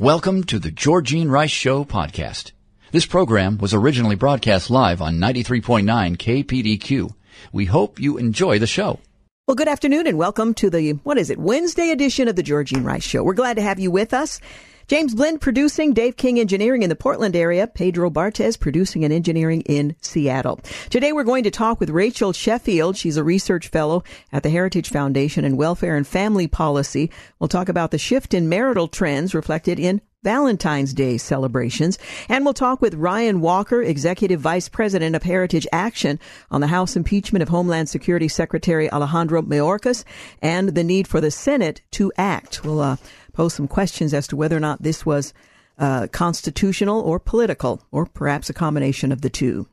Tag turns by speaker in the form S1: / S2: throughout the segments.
S1: Welcome to the Georgene Rice Show podcast. This program was originally broadcast live on 93.9 KPDQ. We hope you enjoy the show.
S2: Well, good afternoon and welcome to the, what is it, Wednesday edition of the Georgene Rice Show. We're glad to have you with us. James Blend producing, Dave King engineering in the Portland area, Pedro Bartez producing and engineering in Seattle. Today we're going to talk with Rachel Sheffield. She's a research fellow at the Heritage Foundation in Welfare and Family Policy. We'll talk about the shift in marital trends reflected in Valentine's Day celebrations. And we'll talk with Ryan Walker, Executive Vice President of Heritage Action, on the House impeachment of Homeland Security Secretary Alejandro Mayorkas and the need for the Senate to act. We'll uh, pose some questions as to whether or not this was uh, constitutional or political, or perhaps a combination of the two.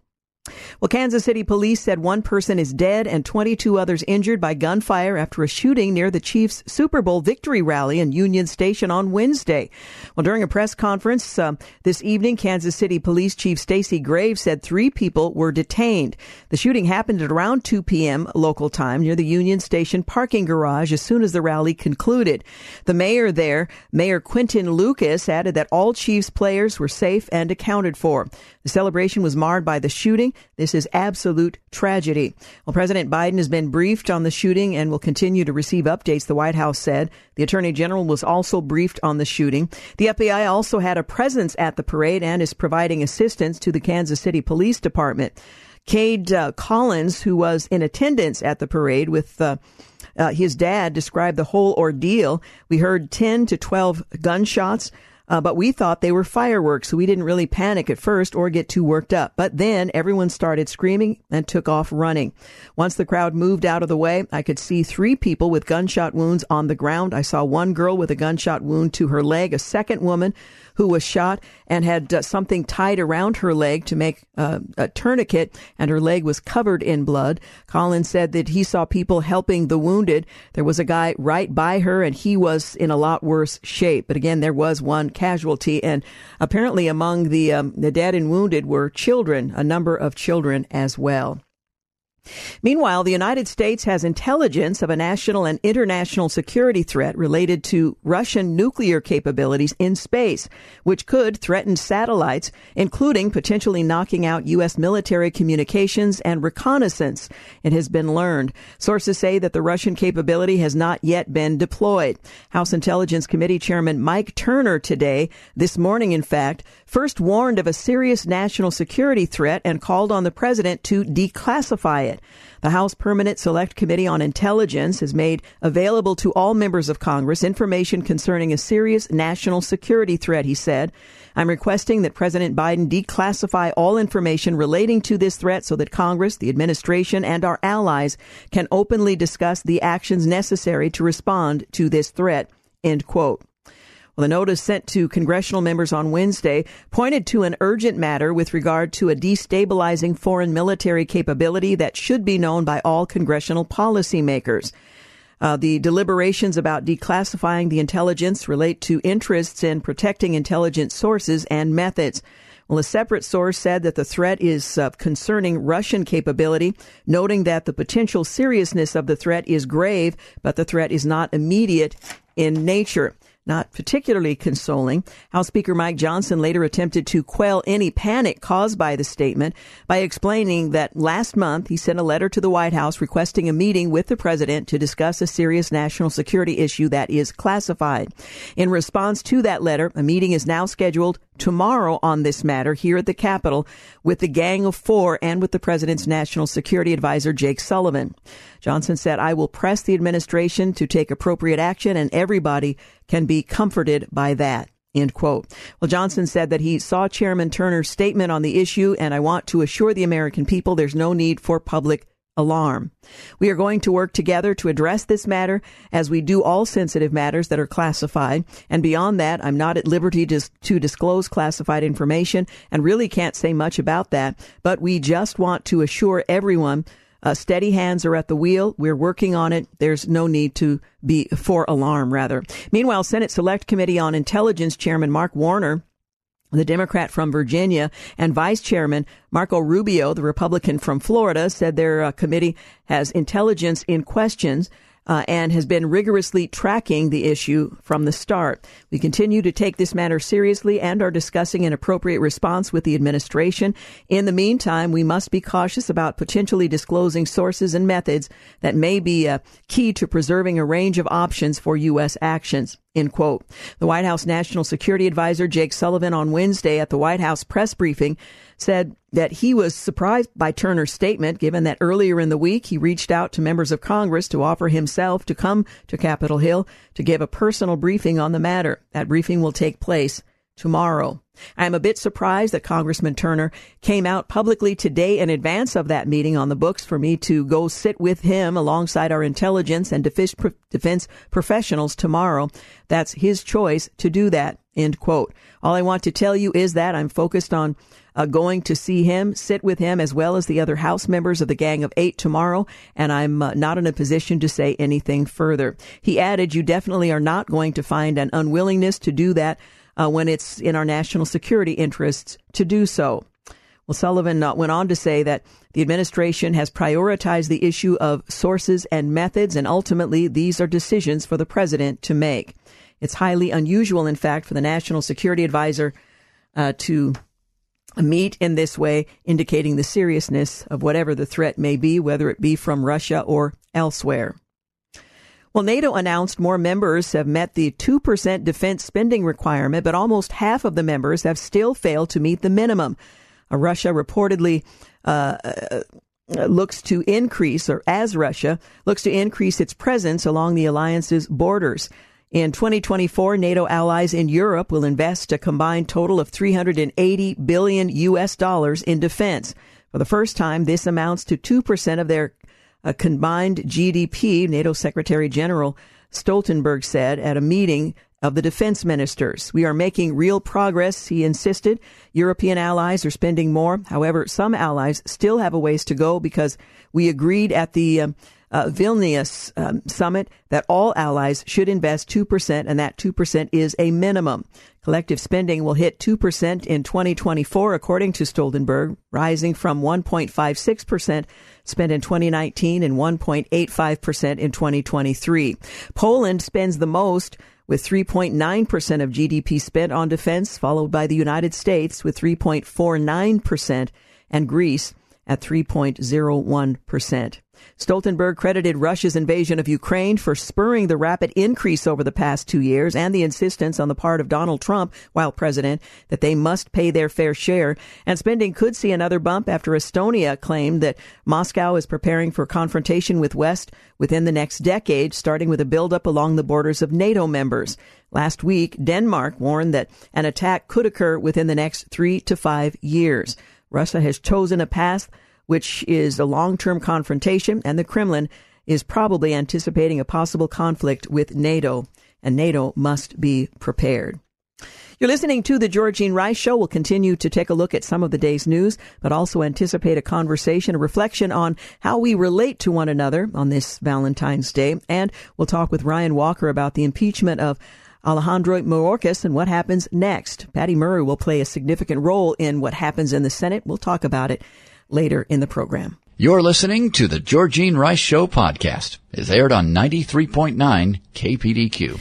S2: Well, Kansas City police said one person is dead and 22 others injured by gunfire after a shooting near the Chiefs' Super Bowl victory rally in Union Station on Wednesday. Well, during a press conference uh, this evening, Kansas City Police Chief Stacy Graves said three people were detained. The shooting happened at around 2 p.m. local time near the Union Station parking garage as soon as the rally concluded. The mayor there, Mayor Quinton Lucas, added that all Chiefs players were safe and accounted for. The celebration was marred by the shooting. This is absolute tragedy. Well, President Biden has been briefed on the shooting and will continue to receive updates, the White House said. The Attorney General was also briefed on the shooting. The FBI also had a presence at the parade and is providing assistance to the Kansas City Police Department. Cade uh, Collins, who was in attendance at the parade with uh, uh, his dad, described the whole ordeal. We heard 10 to 12 gunshots. Uh, but we thought they were fireworks, so we didn't really panic at first or get too worked up. But then everyone started screaming and took off running. Once the crowd moved out of the way, I could see three people with gunshot wounds on the ground. I saw one girl with a gunshot wound to her leg, a second woman who was shot and had uh, something tied around her leg to make uh, a tourniquet, and her leg was covered in blood. Collins said that he saw people helping the wounded. There was a guy right by her, and he was in a lot worse shape. But again, there was one casualty, and apparently among the um, the dead and wounded were children, a number of children as well. Meanwhile, the United States has intelligence of a national and international security threat related to Russian nuclear capabilities in space, which could threaten satellites, including potentially knocking out U.S. military communications and reconnaissance. It has been learned. Sources say that the Russian capability has not yet been deployed. House Intelligence Committee Chairman Mike Turner today, this morning in fact, first warned of a serious national security threat and called on the president to declassify it. The House Permanent Select Committee on Intelligence has made available to all members of Congress information concerning a serious national security threat, he said. I'm requesting that President Biden declassify all information relating to this threat so that Congress, the administration, and our allies can openly discuss the actions necessary to respond to this threat. End quote. Well, the notice sent to congressional members on Wednesday pointed to an urgent matter with regard to a destabilizing foreign military capability that should be known by all congressional policymakers. Uh, the deliberations about declassifying the intelligence relate to interests in protecting intelligence sources and methods. Well, a separate source said that the threat is uh, concerning Russian capability, noting that the potential seriousness of the threat is grave, but the threat is not immediate in nature not particularly consoling. House Speaker Mike Johnson later attempted to quell any panic caused by the statement by explaining that last month he sent a letter to the White House requesting a meeting with the president to discuss a serious national security issue that is classified. In response to that letter, a meeting is now scheduled tomorrow on this matter here at the Capitol with the Gang of Four and with the President's National Security Advisor, Jake Sullivan. Johnson said, I will press the administration to take appropriate action and everybody can be comforted by that. End quote. Well, Johnson said that he saw Chairman Turner's statement on the issue, and I want to assure the American people there's no need for public alarm. We are going to work together to address this matter as we do all sensitive matters that are classified. And beyond that, I'm not at liberty to, to disclose classified information and really can't say much about that. But we just want to assure everyone uh, steady hands are at the wheel. We're working on it. There's no need to be for alarm, rather. Meanwhile, Senate Select Committee on Intelligence Chairman Mark Warner the Democrat from Virginia and Vice Chairman Marco Rubio, the Republican from Florida, said their uh, committee has intelligence in questions uh, and has been rigorously tracking the issue from the start. We continue to take this matter seriously and are discussing an appropriate response with the administration. In the meantime, we must be cautious about potentially disclosing sources and methods that may be uh, key to preserving a range of options for U.S. actions. End quote. The White House National Security Advisor Jake Sullivan on Wednesday at the White House press briefing said that he was surprised by Turner's statement, given that earlier in the week he reached out to members of Congress to offer himself to come to Capitol Hill to give a personal briefing on the matter. That briefing will take place tomorrow. I am a bit surprised that Congressman Turner came out publicly today in advance of that meeting on the books for me to go sit with him alongside our intelligence and defense professionals tomorrow. That's his choice to do that. End quote. All I want to tell you is that I'm focused on uh, going to see him, sit with him, as well as the other House members of the Gang of Eight tomorrow, and I'm uh, not in a position to say anything further. He added, You definitely are not going to find an unwillingness to do that uh, when it's in our national security interests to do so. Well, Sullivan uh, went on to say that the administration has prioritized the issue of sources and methods, and ultimately these are decisions for the president to make. It's highly unusual, in fact, for the national security advisor uh, to meet in this way, indicating the seriousness of whatever the threat may be, whether it be from Russia or elsewhere. Well, NATO announced more members have met the 2% defense spending requirement, but almost half of the members have still failed to meet the minimum. Russia reportedly uh, uh, looks to increase, or as Russia looks to increase its presence along the alliance's borders. In 2024, NATO allies in Europe will invest a combined total of 380 billion US dollars in defense. For the first time, this amounts to 2% of their uh, combined GDP, NATO Secretary General Stoltenberg said at a meeting of the defense ministers. We are making real progress, he insisted. European allies are spending more. However, some allies still have a ways to go because we agreed at the um, uh, Vilnius um, summit that all allies should invest 2%, and that 2% is a minimum. Collective spending will hit 2% in 2024, according to Stoltenberg, rising from 1.56% spent in 2019 and 1.85% in 2023. Poland spends the most with 3.9% of GDP spent on defense, followed by the United States with 3.49% and Greece at 3.01%. Stoltenberg credited Russia's invasion of Ukraine for spurring the rapid increase over the past two years and the insistence on the part of Donald Trump, while president, that they must pay their fair share. And spending could see another bump after Estonia claimed that Moscow is preparing for confrontation with West within the next decade, starting with a buildup along the borders of NATO members. Last week, Denmark warned that an attack could occur within the next three to five years. Russia has chosen a path which is a long term confrontation, and the Kremlin is probably anticipating a possible conflict with NATO, and NATO must be prepared. You're listening to the Georgene Rice Show. We'll continue to take a look at some of the day's news, but also anticipate a conversation, a reflection on how we relate to one another on this Valentine's Day. And we'll talk with Ryan Walker about the impeachment of Alejandro Mayorkas and what happens next. Patty Murray will play a significant role in what happens in the Senate. We'll talk about it later in the program.
S1: You're listening to the Georgene Rice Show podcast. It's aired on 93.9 KPDQ.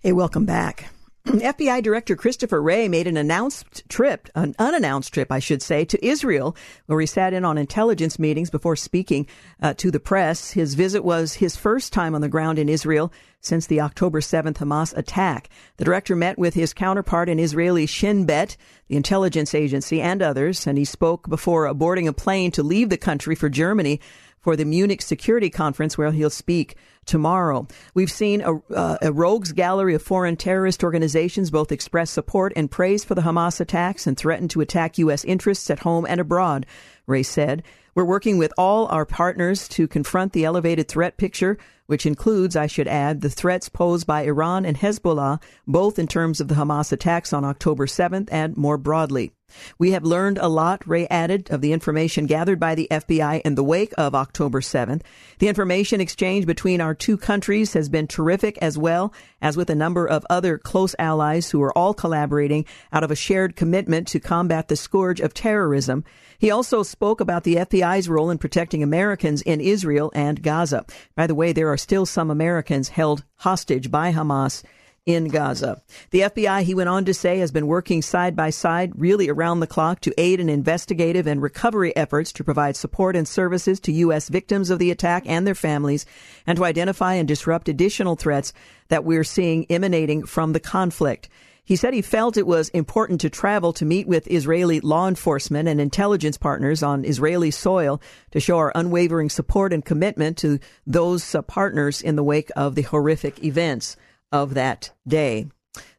S2: Hey, welcome back. FBI Director Christopher Wray made an announced trip, an unannounced trip, I should say, to Israel, where he sat in on intelligence meetings before speaking uh, to the press. His visit was his first time on the ground in Israel since the October 7th Hamas attack. The director met with his counterpart in Israeli Shin Bet, the intelligence agency, and others, and he spoke before boarding a plane to leave the country for Germany for the Munich Security Conference, where he'll speak tomorrow. We've seen a, uh, a, rogues gallery of foreign terrorist organizations both express support and praise for the Hamas attacks and threaten to attack U.S. interests at home and abroad, Wray said. We're working with all our partners to confront the elevated threat picture, which includes, I should add, the threats posed by Iran and Hezbollah, both in terms of the Hamas attacks on October 7th and more broadly. We have learned a lot, Wray added, of the information gathered by the FBI in the wake of October 7th. The information exchange between our two countries has been terrific as well as with a number of other close allies who are all collaborating out of a shared commitment to combat the scourge of terrorism. He also spoke about the FBI's role in protecting Americans in Israel and Gaza. By the way, there are still some Americans held hostage by Hamas in Gaza. The FBI, he went on to say, has been working side by side, really around the clock, to aid in investigative and recovery efforts to provide support and services to U.S. victims of the attack and their families, and to identify and disrupt additional threats that we're seeing emanating from the conflict. He said he felt it was important to travel to meet with Israeli law enforcement and intelligence partners on Israeli soil to show our unwavering support and commitment to those uh, partners in the wake of the horrific events of that day,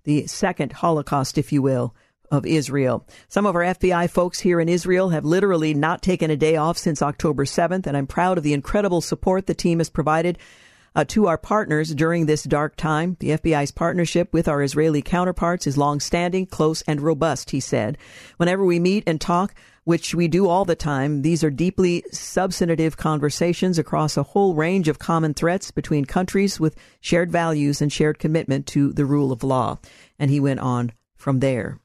S2: the second Holocaust, if you will, of Israel. Some of our FBI folks here in Israel have literally not taken a day off since October 7th, and I'm proud of the incredible support the team has provided uh, to our partners during this dark time. The FBI's partnership with our Israeli counterparts is long-standing, close, and robust, he said. Whenever we meet and talk, which we do all the time. These are deeply substantive conversations across a whole range of common threats between countries with shared values and shared commitment to the rule of law. And he went on from there.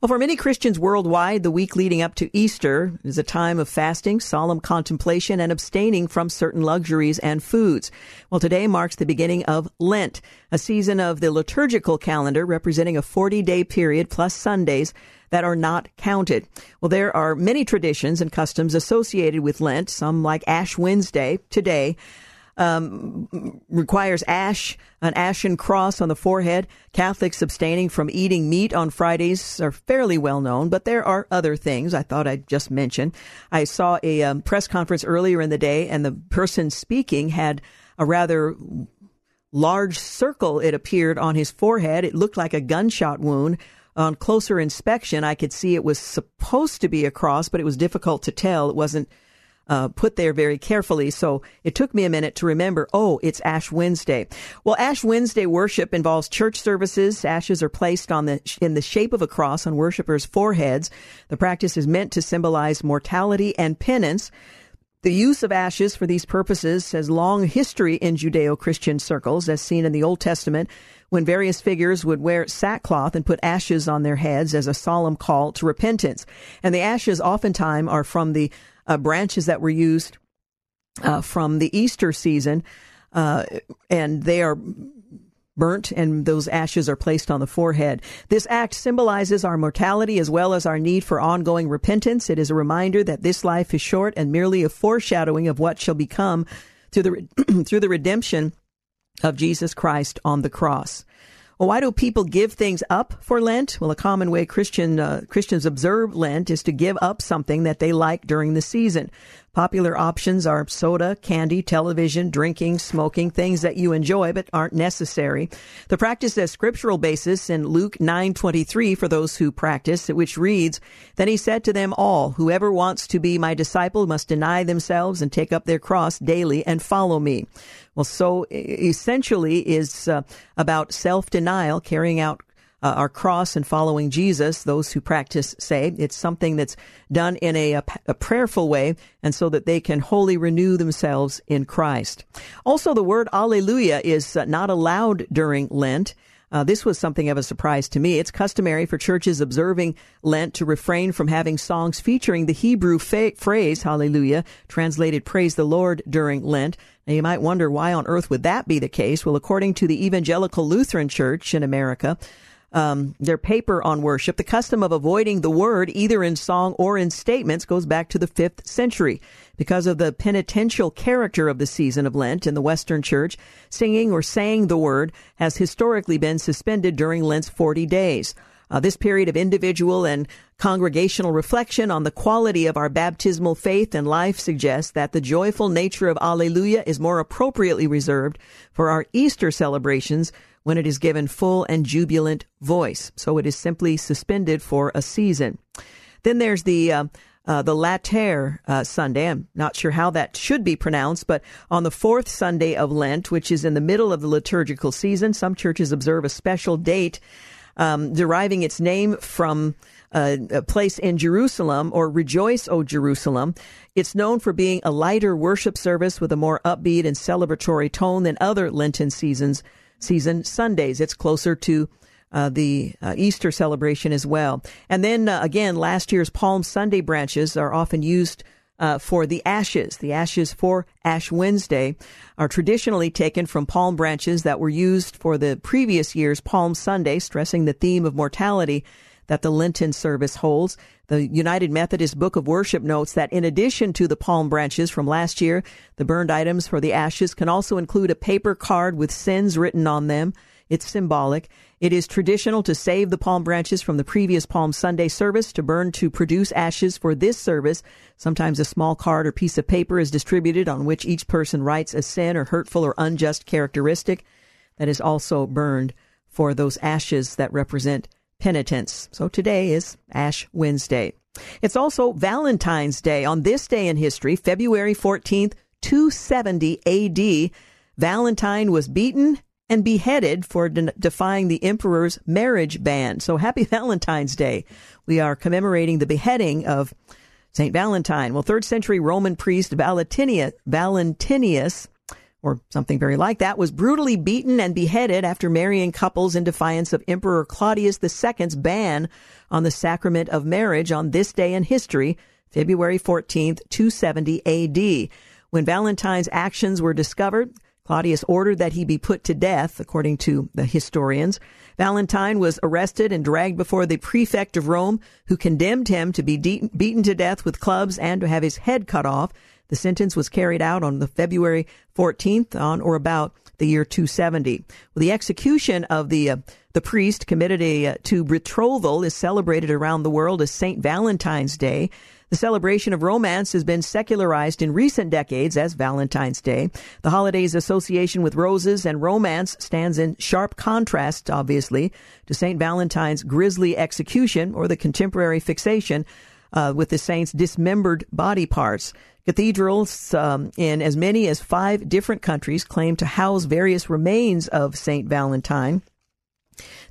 S2: Well, for many Christians worldwide, the week leading up to Easter is a time of fasting, solemn contemplation, and abstaining from certain luxuries and foods. Well, today marks the beginning of Lent, a season of the liturgical calendar representing a 40 day period plus Sundays that are not counted. Well, there are many traditions and customs associated with Lent, some like Ash Wednesday today. Um, requires ash, an ashen cross on the forehead. Catholics abstaining from eating meat on Fridays are fairly well known, but there are other things I thought I'd just mention. I saw a um, press conference earlier in the day, and the person speaking had a rather large circle, it appeared, on his forehead. It looked like a gunshot wound on closer inspection, I could see it was supposed to be a cross, but it was difficult to tell. It wasn't uh, put there very carefully. So it took me a minute to remember, oh, it's Ash Wednesday. Well, Ash Wednesday worship involves church services. Ashes are placed on the, in the shape of a cross on worshipers' foreheads. The practice is meant to symbolize mortality and penance. The use of ashes for these purposes has long history in Judeo-Christian circles, as seen in the Old Testament when various figures would wear sackcloth and put ashes on their heads as a solemn call to repentance. And the ashes oftentimes are from the uh, branches that were used uh, from the Easter season, uh, and they are burnt and those ashes are placed on the forehead. This act symbolizes our mortality as well as our need for ongoing repentance. It is a reminder that this life is short and merely a foreshadowing of what shall become through the through the redemption of Jesus Christ on the cross. Well, why do people give things up for Lent? Well, a common way Christian uh, Christians observe Lent is to give up something that they like during the season. Popular options are soda, candy, television, drinking, smoking, things that you enjoy but aren't necessary. The practice has scriptural basis in Luke 9:23 for those who practice, which reads, "Then he said to them all, whoever wants to be my disciple must deny themselves and take up their cross daily and follow me." Well, so essentially is uh, about self-denial, carrying out uh, our cross and following Jesus, those who practice say. It's something that's done in a, a, a, prayerful way and so that they can wholly renew themselves in Christ. Also, the word alleluia is uh, not allowed during Lent. Uh, this was something of a surprise to me. It's customary for churches observing Lent to refrain from having songs featuring the Hebrew fa- phrase hallelujah, translated praise the Lord during Lent. Now you might wonder why on earth would that be the case? Well, according to the Evangelical Lutheran Church in America, um, their paper on worship, the custom of avoiding the word either in song or in statements goes back to the fifth century. Because of the penitential character of the season of Lent in the Western Church, singing or saying the word has historically been suspended during Lent's 40 days. Uh, this period of individual and congregational reflection on the quality of our baptismal faith and life suggests that the joyful nature of Alleluia is more appropriately reserved for our Easter celebrations when it is given full and jubilant voice. So it is simply suspended for a season. Then there's the uh, uh, the Latter uh, Sunday. I'm not sure how that should be pronounced, but on the fourth Sunday of Lent, which is in the middle of the liturgical season, some churches observe a special date um, deriving its name from uh, a place in Jerusalem or Rejoice, O Jerusalem. It's known for being a lighter worship service with a more upbeat and celebratory tone than other Lenten seasons season Sundays. It's closer to uh, the uh, Easter celebration as well. And then uh, again, last year's Palm Sunday branches are often used uh, for the ashes. The ashes for Ash Wednesday are traditionally taken from palm branches that were used for the previous year's Palm Sunday, stressing the theme of mortality that the Lenten service holds. The United Methodist Book of Worship notes that in addition to the palm branches from last year, the burned items for the ashes can also include a paper card with sins written on them. It's symbolic. It is traditional to save the palm branches from the previous Palm Sunday service to burn to produce ashes for this service. Sometimes a small card or piece of paper is distributed on which each person writes a sin or hurtful or unjust characteristic that is also burned for those ashes that represent penitence. So today is Ash Wednesday. It's also Valentine's Day. On this day in history, February 14th, 270 AD, Valentine was beaten and beheaded for de- defying the emperor's marriage ban. So happy Valentine's Day. We are commemorating the beheading of St. Valentine. Well, third century Roman priest Valentinius, Valentinius, or something very like that, was brutally beaten and beheaded after marrying couples in defiance of Emperor Claudius II's ban on the sacrament of marriage on this day in history, February 14th, 270 AD. When Valentine's actions were discovered, Claudius ordered that he be put to death, according to the historians. Valentine was arrested and dragged before the prefect of Rome, who condemned him to be de- beaten to death with clubs and to have his head cut off. The sentence was carried out on the February 14th, on or about the year 270. Well, the execution of the uh, the priest committed a, uh, to betrothal is celebrated around the world as Saint Valentine's Day. The celebration of romance has been secularized in recent decades as Valentine's Day. The holiday's association with roses and romance stands in sharp contrast, obviously, to St. Valentine's grisly execution or the contemporary fixation uh, with the saint's dismembered body parts. Cathedrals um, in as many as five different countries claim to house various remains of St. Valentine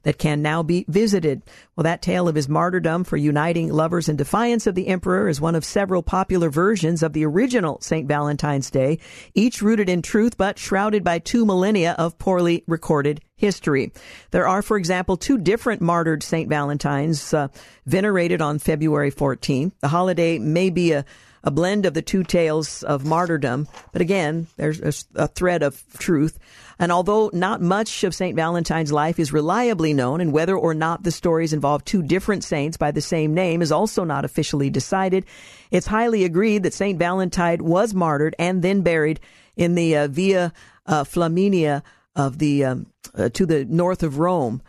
S2: that can now be visited. Well, that tale of his martyrdom for uniting lovers in defiance of the emperor is one of several popular versions of the original St. Valentine's Day, each rooted in truth but shrouded by two millennia of poorly recorded history. There are, for example, two different martyred St. Valentines uh, venerated on February 14th. The holiday may be a a blend of the two tales of martyrdom. But again, there's a, thread of truth. And although not much of St. Valentine's life is reliably known, and whether or not the stories involve two different saints by the same name is also not officially decided, it's highly agreed that St. Valentine was martyred and then buried in the uh, Via uh, Flaminia of the um, uh, to the north of Rome.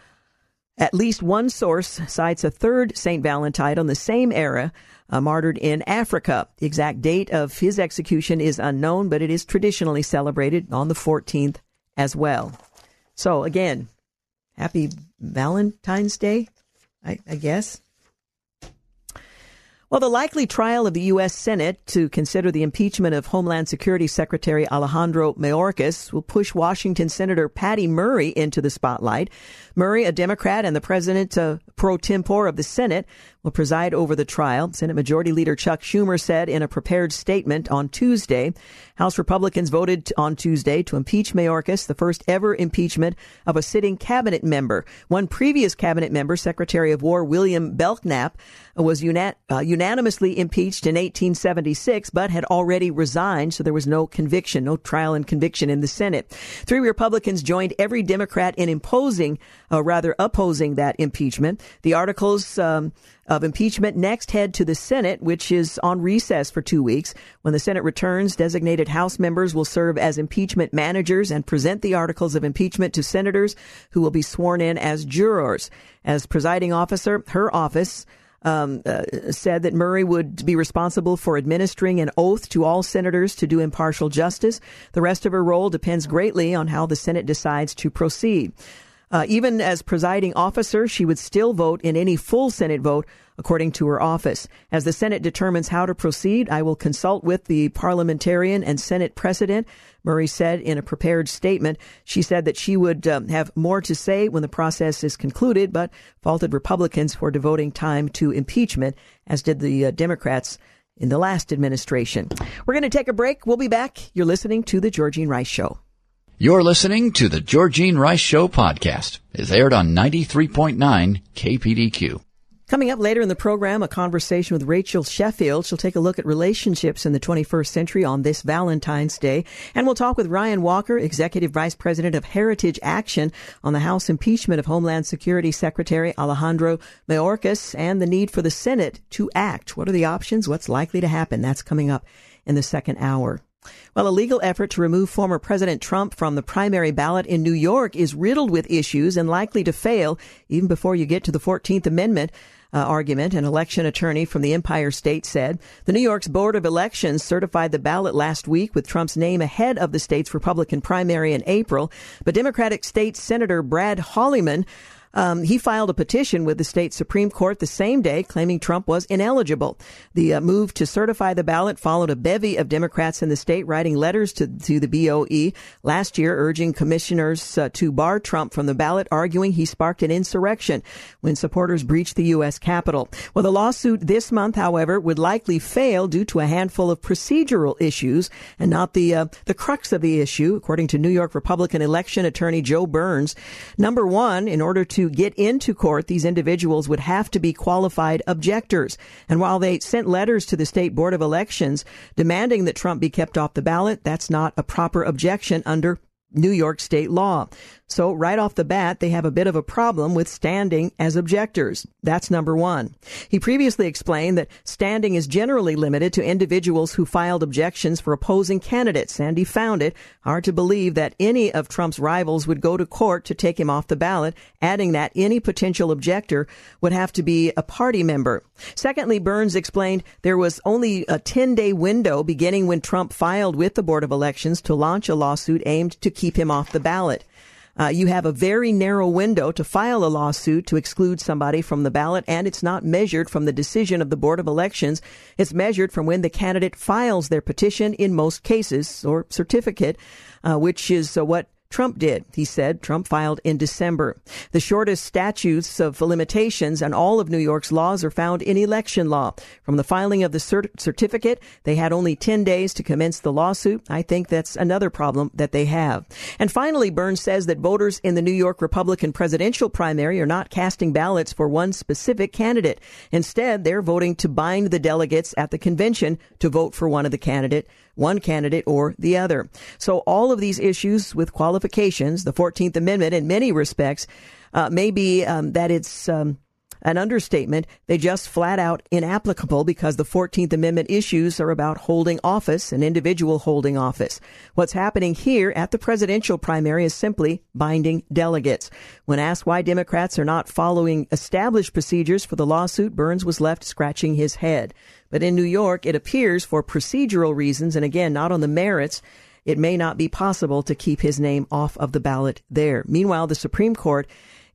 S2: At least one source cites a third St. Valentine on the same era, uh, martyred in Africa. The exact date of his execution is unknown, but it is traditionally celebrated on the 14th as well. So, again, happy Valentine's Day, I, I guess. Well, the likely trial of the U.S. Senate to consider the impeachment of Homeland Security Secretary Alejandro Mayorkas will push Washington Senator Patty Murray into the spotlight. Murray, a Democrat and the president uh, pro tempore of the Senate, will preside over the trial. Senate Majority Leader Chuck Schumer said in a prepared statement on Tuesday, House Republicans voted on Tuesday to impeach Mayorkas, the first ever impeachment of a sitting cabinet member. One previous cabinet member, Secretary of War William Belknap, was uh, unanimously impeached in 1876, but had already resigned, so there was no conviction, no trial and conviction in the Senate. Three Republicans joined every Democrat in imposing, uh, rather opposing that impeachment. The articles um, of impeachment next head to the Senate, which is on recess for two weeks. When the Senate returns, designated House members will serve as impeachment managers and present the articles of impeachment to senators who will be sworn in as jurors. As presiding officer, her office um, uh, said that Murray would be responsible for administering an oath to all senators to do impartial justice. The rest of her role depends greatly on how the Senate decides to proceed. Uh, even as presiding officer, she would still vote in any full Senate vote according to her office. As the Senate determines how to proceed, I will consult with the parliamentarian and Senate president. Murray said in a prepared statement. She said that she would um, have more to say when the process is concluded, but faulted Republicans for devoting time to impeachment, as did the uh, Democrats in the last administration. We're going to take a break. We'll be back. You're listening to The Georgene Rice Show.
S1: You're listening to the Georgene Rice Show podcast. It's aired on 93.9 KPDQ.
S2: Coming up later in the program, a conversation with Rachel Sheffield. She'll take a look at relationships in the 21st century on this Valentine's Day. And we'll talk with Ryan Walker, Executive Vice President of Heritage Action, on the House impeachment of Homeland Security Secretary Alejandro Mayorkas and the need for the Senate to act. What are the options? What's likely to happen? That's coming up in the second hour. Well, a legal effort to remove former President Trump from the primary ballot in New York is riddled with issues and likely to fail even before you get to the 14th Amendment. Uh, argument, an election attorney from the Empire State said the New York's Board of Elections certified the ballot last week with Trump's name ahead of the state's Republican primary in April. But Democratic State Senator Brad Hoylman um, he filed a petition with the state Supreme Court the same day claiming Trump was ineligible. The uh, move to certify the ballot followed a bevy of Democrats in the state writing letters to, to the BOE last year urging commissioners uh, to bar Trump from the ballot, arguing he sparked an insurrection when supporters breached the U.S. Capitol. Well, the lawsuit this month, however, would likely fail due to a handful of procedural issues and not the, uh, the crux of the issue, according to New York Republican election attorney Joe Burns. Number one, in order to to get into court, these individuals would have to be qualified objectors. And while they sent letters to the state board of elections demanding that Trump be kept off the ballot, that's not a proper objection under New York state law. So right off the bat, they have a bit of a problem with standing as objectors. That's number one. He previously explained that standing is generally limited to individuals who filed objections for opposing candidates, and he found it hard to believe that any of Trump's rivals would go to court to take him off the ballot, adding that any potential objector would have to be a party member. Secondly, Burns explained there was only a 10 day window beginning when Trump filed with the Board of Elections to launch a lawsuit aimed to keep him off the ballot. Uh, you have a very narrow window to file a lawsuit to exclude somebody from the ballot, and it's not measured from the decision of the Board of Elections. It's measured from when the candidate files their petition in most cases or certificate, uh, which is uh, what Trump did, he said. Trump filed in December. The shortest statutes of limitations on all of New York's laws are found in election law. From the filing of the cert- certificate, they had only 10 days to commence the lawsuit. I think that's another problem that they have. And finally, Burns says that voters in the New York Republican presidential primary are not casting ballots for one specific candidate. Instead, they're voting to bind the delegates at the convention to vote for one of the candidate one candidate or the other. So all of these issues with qualifications, the 14th Amendment in many respects, uh, may be um, that it's um, an understatement. They just flat out inapplicable because the 14th Amendment issues are about holding office, an individual holding office. What's happening here at the presidential primary is simply binding delegates. When asked why Democrats are not following established procedures for the lawsuit, Burns was left scratching his head. But in New York, it appears for procedural reasons, and again, not on the merits, it may not be possible to keep his name off of the ballot there. Meanwhile, the Supreme Court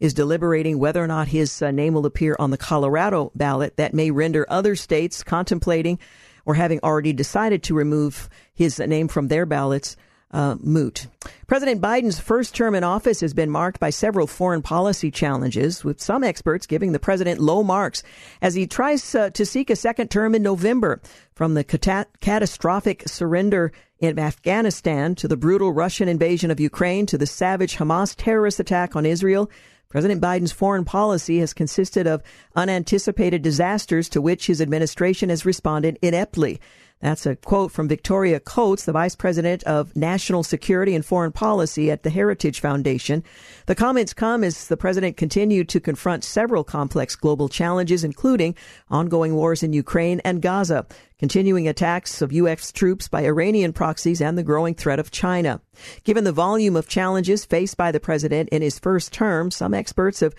S2: is deliberating whether or not his uh, name will appear on the Colorado ballot. That may render other states contemplating or having already decided to remove his name from their ballots uh, moot. President Biden's first term in office has been marked by several foreign policy challenges, with some experts giving the president low marks as he tries uh, to seek a second term in November. From the cat- catastrophic surrender in Afghanistan to the brutal Russian invasion of Ukraine to the savage Hamas terrorist attack on Israel, President Biden's foreign policy has consisted of unanticipated disasters to which his administration has responded ineptly. That's a quote from Victoria Coates, the Vice President of National Security and Foreign Policy at the Heritage Foundation. The comments come as the president continued to confront several complex global challenges, including ongoing wars in Ukraine and Gaza, continuing attacks of U.S. troops by Iranian proxies, and the growing threat of China. Given the volume of challenges faced by the president in his first term, some experts have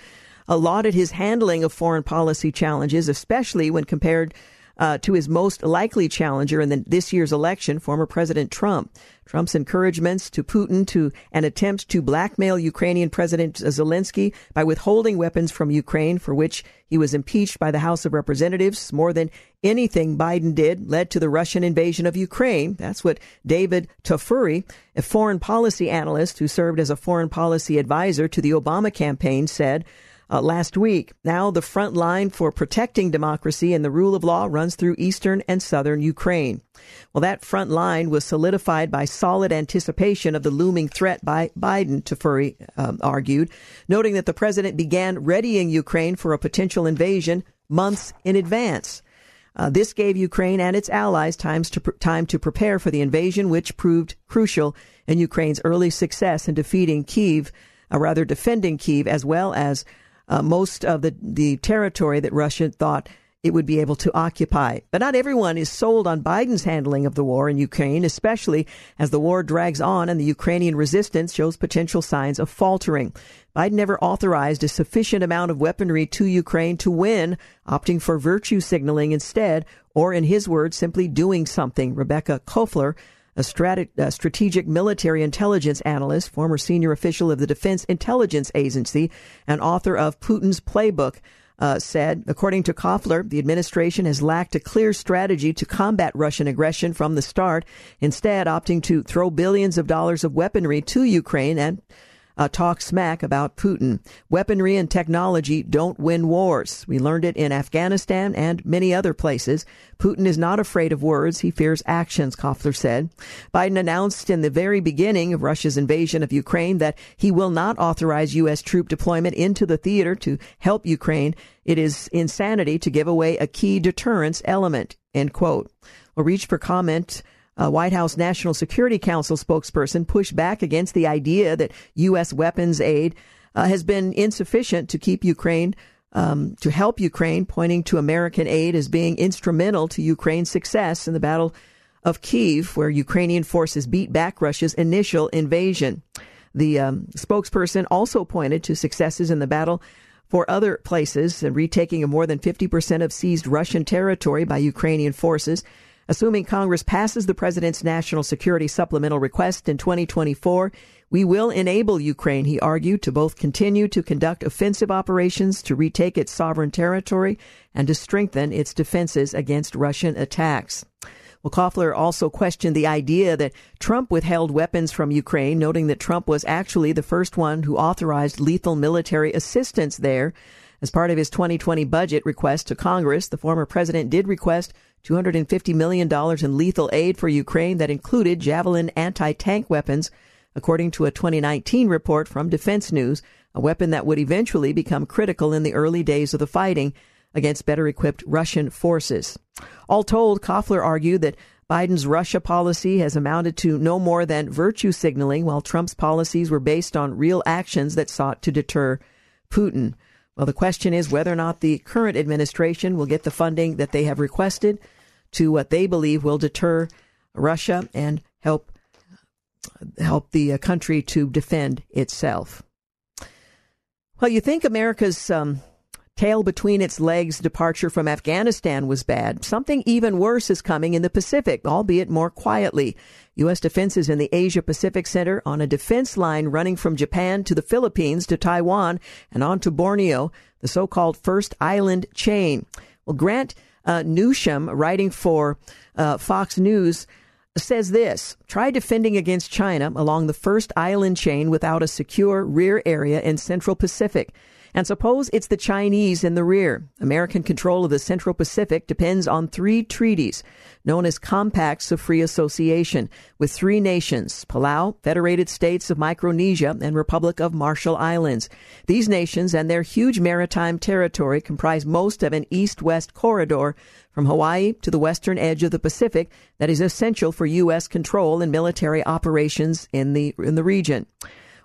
S2: allotted his handling of foreign policy challenges, especially when compared uh, to his most likely challenger in the, this year's election, former President Trump. Trump's encouragements to Putin to an attempt to blackmail Ukrainian President Zelensky by withholding weapons from Ukraine, for which he was impeached by the House of Representatives more than anything Biden did, led to the Russian invasion of Ukraine. That's what David Tafuri, a foreign policy analyst who served as a foreign policy advisor to the Obama campaign, said uh, last week. Now, the front line for protecting democracy and the rule of law runs through eastern and southern Ukraine. Well, that front line was solidified by solid anticipation of the looming threat by Biden, Tafuri um, argued, noting that the president began readying Ukraine for a potential invasion months in advance. Uh, this gave Ukraine and its allies times to time to prepare for the invasion, which proved crucial in Ukraine's early success in defeating Kiev, uh, rather defending Kiev, as well as uh, most of the, the territory that Russia thought it would be able to occupy. But not everyone is sold on Biden's handling of the war in Ukraine, especially as the war drags on and the Ukrainian resistance shows potential signs of faltering. Biden never authorized a sufficient amount of weaponry to Ukraine to win, opting for virtue signaling instead, or in his words, simply doing something. Rebecca Koffler, a, strat- a, strategic military intelligence analyst, former senior official of the Defense Intelligence Agency, and author of Putin's Playbook, uh, said, according to Koffler, the administration has lacked a clear strategy to combat Russian aggression from the start, instead opting to throw billions of dollars of weaponry to Ukraine and uh, talk smack about Putin. Weaponry and technology don't win wars. We learned it in Afghanistan and many other places. Putin is not afraid of words. He fears actions, Koffler said. Biden announced in the very beginning of Russia's invasion of Ukraine that he will not authorize U.S. troop deployment into the theater to help Ukraine. It is insanity to give away a key deterrence element, end quote. Well, reach for comment a White House National Security Council spokesperson pushed back against the idea that U.S. weapons aid uh, has been insufficient to keep Ukraine, um, to help Ukraine, pointing to American aid as being instrumental to Ukraine's success in the Battle of Kiev, where Ukrainian forces beat back Russia's initial invasion. The um, spokesperson also pointed to successes in the battle for other places and retaking of more than 50% of seized Russian territory by Ukrainian forces Assuming Congress passes the president's national security supplemental request in 2024, we will enable Ukraine, he argued, to both continue to conduct offensive operations to retake its sovereign territory and to strengthen its defenses against Russian attacks. Well, Koffler also questioned the idea that Trump withheld weapons from Ukraine, noting that Trump was actually the first one who authorized lethal military assistance there. As part of his 2020 budget request to Congress, the former president did request $250 million in lethal aid for Ukraine that included Javelin anti tank weapons, according to a 2019 report from Defense News, a weapon that would eventually become critical in the early days of the fighting against better equipped Russian forces. All told, Koffler argued that Biden's Russia policy has amounted to no more than virtue signaling, while Trump's policies were based on real actions that sought to deter Putin. Well, the question is whether or not the current administration will get the funding that they have requested to what they believe will deter Russia and help help the uh, country to defend itself. Well, you think America's um, tail between its legs departure from Afghanistan was bad. Something even worse is coming in the Pacific, albeit more quietly. U.S. defenses in the Asia Pacific Center on a defense line running from Japan to the Philippines to Taiwan and on to Borneo, the so-called First Island chain. Well, Grant uh, Newsham, writing for uh, Fox News, says this try defending against China along the first island chain without a secure rear area in Central Pacific. And suppose it's the Chinese in the rear. American control of the Central Pacific depends on three treaties known as Compacts of Free Association with three nations, Palau, Federated States of Micronesia, and Republic of Marshall Islands. These nations and their huge maritime territory comprise most of an east-west corridor from Hawaii to the western edge of the Pacific that is essential for U.S. control and military operations in the, in the region.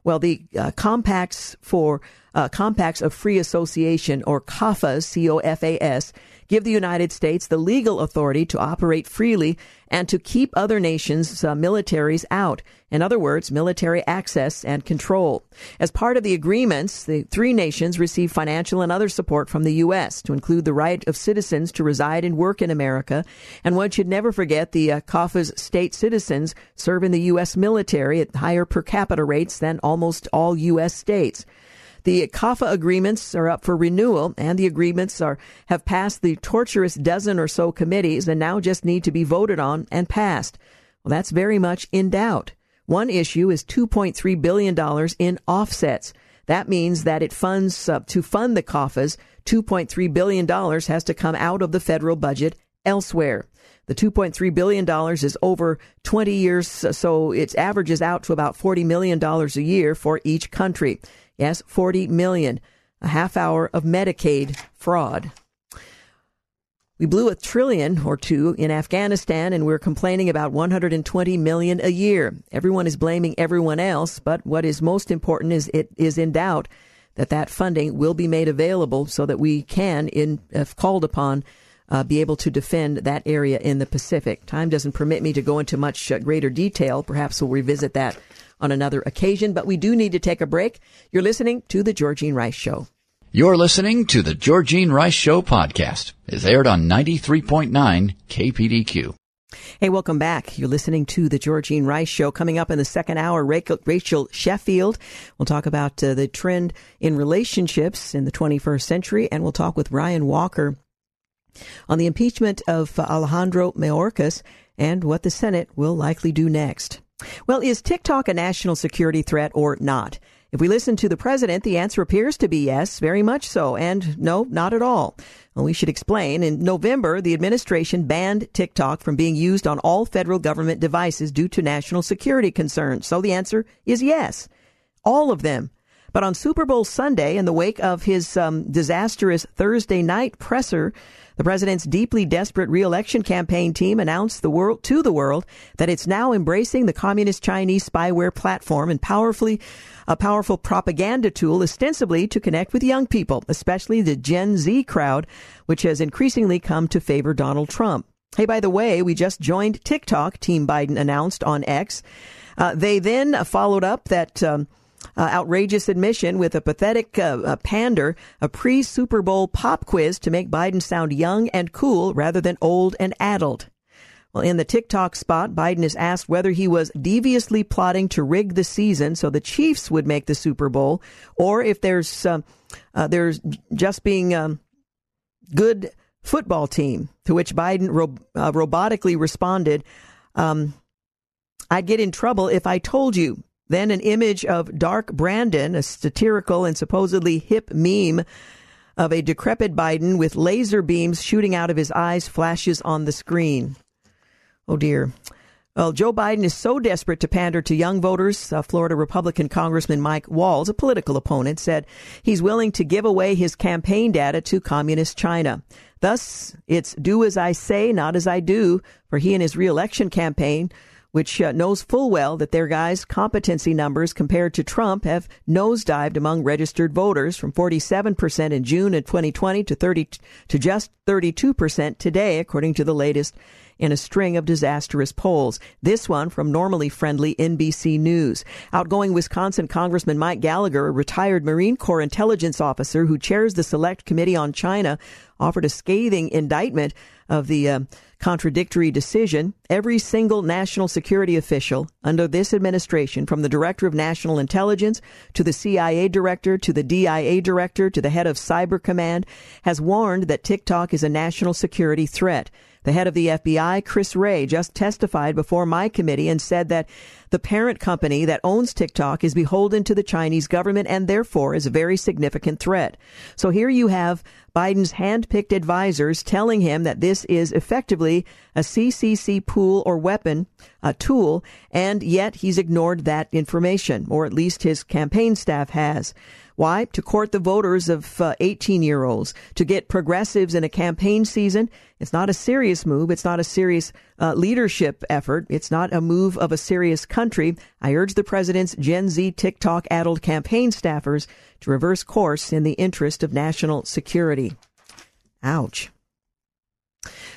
S2: Well, the uh, compacts for uh, compacts of free association or COFAs, C-O-F-A-S, give the United States the legal authority to operate freely and to keep other nations' uh, militaries out. In other words, military access and control. As part of the agreements, the three nations receive financial and other support from the U.S. to include the right of citizens to reside and work in America. And one should never forget the uh, COFA's state citizens serve in the U.S. military at higher per capita rates than almost all U.S. states. The COFA agreements are up for renewal, and the agreements are have passed the torturous dozen or so committees and now just need to be voted on and passed. Well, that's very much in doubt. One issue is $2.3 billion in offsets. That means that it funds uh, to fund the COFAs, $2.3 billion has to come out of the federal budget elsewhere. The $2.3 billion is over 20 years, so it averages out to about $40 million a year for each country. Yes, 40 million. A half hour of Medicaid fraud. We blew a trillion or two in Afghanistan and we're complaining about 120 million a year. Everyone is blaming everyone else, but what is most important is it is in doubt that that funding will be made available so that we can, in, if called upon, uh, be able to defend that area in the Pacific. Time doesn't permit me to go into much uh, greater detail. Perhaps we'll revisit that on another occasion, but we do need to take a break. You're listening to The Georgene Rice Show.
S1: You're listening to The Georgene Rice Show podcast. It's aired on 93.9 KPDQ.
S2: Hey, welcome back. You're listening to the Georgene Rice Show. Coming up in the second hour, Rachel Sheffield will talk about uh, the trend in relationships in the 21st century, and we'll talk with Ryan Walker on the impeachment of Alejandro Mayorkas and what the Senate will likely do next. Well, is TikTok a national security threat or not? If we listen to the president, the answer appears to be yes, very much so, and no, not at all. Well, we should explain. In November, the administration banned TikTok from being used on all federal government devices due to national security concerns. So the answer is yes. All of them. But on Super Bowl Sunday, in the wake of his um, disastrous Thursday night presser, the president's deeply desperate reelection campaign team announced the world to the world that it's now embracing the communist Chinese spyware platform and powerfully a powerful propaganda tool ostensibly to connect with young people, especially the Gen Z crowd, which has increasingly come to favor Donald Trump. Hey, by the way, we just joined TikTok, Team Biden announced on X. Uh, they then followed up that um, uh, outrageous admission with a pathetic uh, pander, a pre Super Bowl pop quiz to make Biden sound young and cool rather than old and addled. Well, in the TikTok spot, Biden is asked whether he was deviously plotting to rig the season so the Chiefs would make the Super Bowl, or if there's uh, uh, there's just being um, good football team. To which Biden ro- uh, robotically responded, um, "I'd get in trouble if I told you." Then an image of Dark Brandon, a satirical and supposedly hip meme of a decrepit Biden with laser beams shooting out of his eyes, flashes on the screen. Oh dear. Well, Joe Biden is so desperate to pander to young voters. Uh, Florida Republican Congressman Mike Waltz, a political opponent, said he's willing to give away his campaign data to communist China. Thus, it's do as I say, not as I do for he and his reelection campaign which uh, knows full well that their guys' competency numbers compared to Trump have nosedived among registered voters from 47% in June of 2020 to 30 to just 32% today, according to the latest in a string of disastrous polls. This one from normally friendly NBC News. Outgoing Wisconsin Congressman Mike Gallagher, a retired Marine Corps intelligence officer who chairs the Select Committee on China, offered a scathing indictment of the uh, contradictory decision, every single national security official under this administration, from the Director of National Intelligence to the CIA Director to the DIA Director to the head of Cyber Command, has warned that TikTok is a national security threat. The head of the FBI, Chris Wray, just testified before my committee and said that the parent company that owns TikTok is beholden to the Chinese government and therefore is a very significant threat. So here you have Biden's hand-picked advisors telling him that this is effectively a CCP pool or weapon, a tool, and yet he's ignored that information, or at least his campaign staff has. Why? To court the voters of 18 uh, year olds, to get progressives in a campaign season. It's not a serious move. It's not a serious uh, leadership effort. It's not a move of a serious country. I urge the president's Gen Z TikTok addled campaign staffers to reverse course in the interest of national security. Ouch.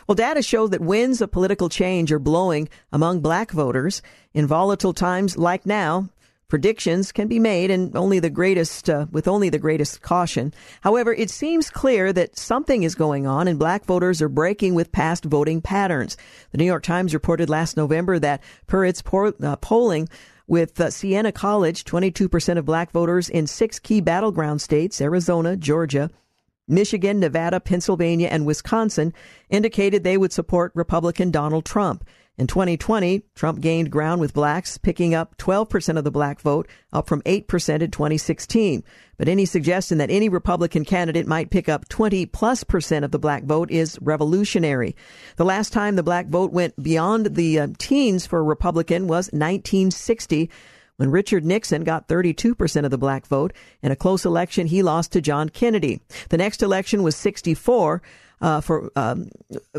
S2: Well, data shows that winds of political change are blowing among black voters. In volatile times like now, Predictions can be made and only the greatest, uh, with only the greatest caution. However, it seems clear that something is going on and black voters are breaking with past voting patterns. The New York Times reported last November that per its por- uh, polling, with uh, Siena College, 22% of black voters in six key battleground states, Arizona, Georgia, Michigan, Nevada, Pennsylvania, and Wisconsin, indicated they would support Republican Donald Trump. In 2020, Trump gained ground with blacks, picking up 12% of the black vote, up from 8% in 2016. But any suggestion that any Republican candidate might pick up 20 plus percent of the black vote is revolutionary. The last time the black vote went beyond the uh, teens for a Republican was 1960 when Richard Nixon got 32% of the black vote. In a close election, he lost to John Kennedy. The next election was 64 uh, for um,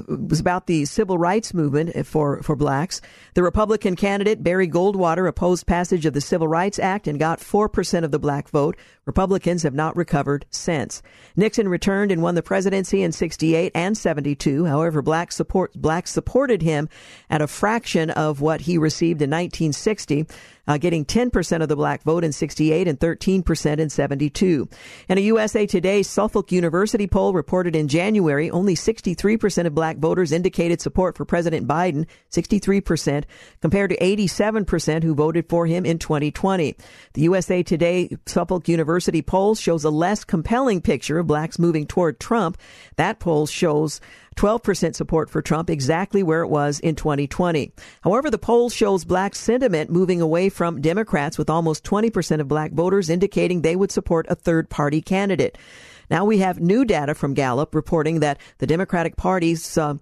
S2: was about the civil rights movement for for blacks. The Republican candidate Barry Goldwater opposed passage of the Civil Rights Act and got four percent of the black vote. Republicans have not recovered since. Nixon returned and won the presidency in 68 and 72. However, black support blacks supported him at a fraction of what he received in 1960 uh, getting 10% of the black vote in 68 and 13% in 72. And a USA Today Suffolk University poll reported in January only 63% of black voters indicated support for President Biden, 63%, compared to 87% who voted for him in 2020. The USA Today Suffolk University poll shows a less compelling picture of blacks moving toward Trump. That poll shows 12% support for Trump, exactly where it was in 2020. However, the poll shows black sentiment moving away from Democrats with almost 20% of black voters indicating they would support a third party candidate. Now we have new data from Gallup reporting that the Democratic Party's uh,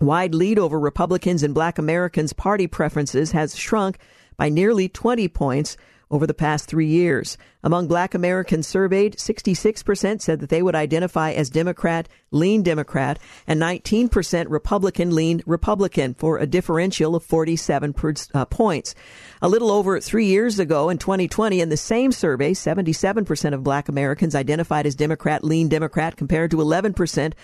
S2: wide lead over Republicans and black Americans' party preferences has shrunk by nearly 20 points over the past three years. Among black Americans surveyed, 66% said that they would identify as Democrat, lean Democrat, and 19% Republican, lean Republican for a differential of 47 per, uh, points. A little over three years ago in 2020, in the same survey, 77% of black Americans identified as Democrat, lean Democrat compared to 11%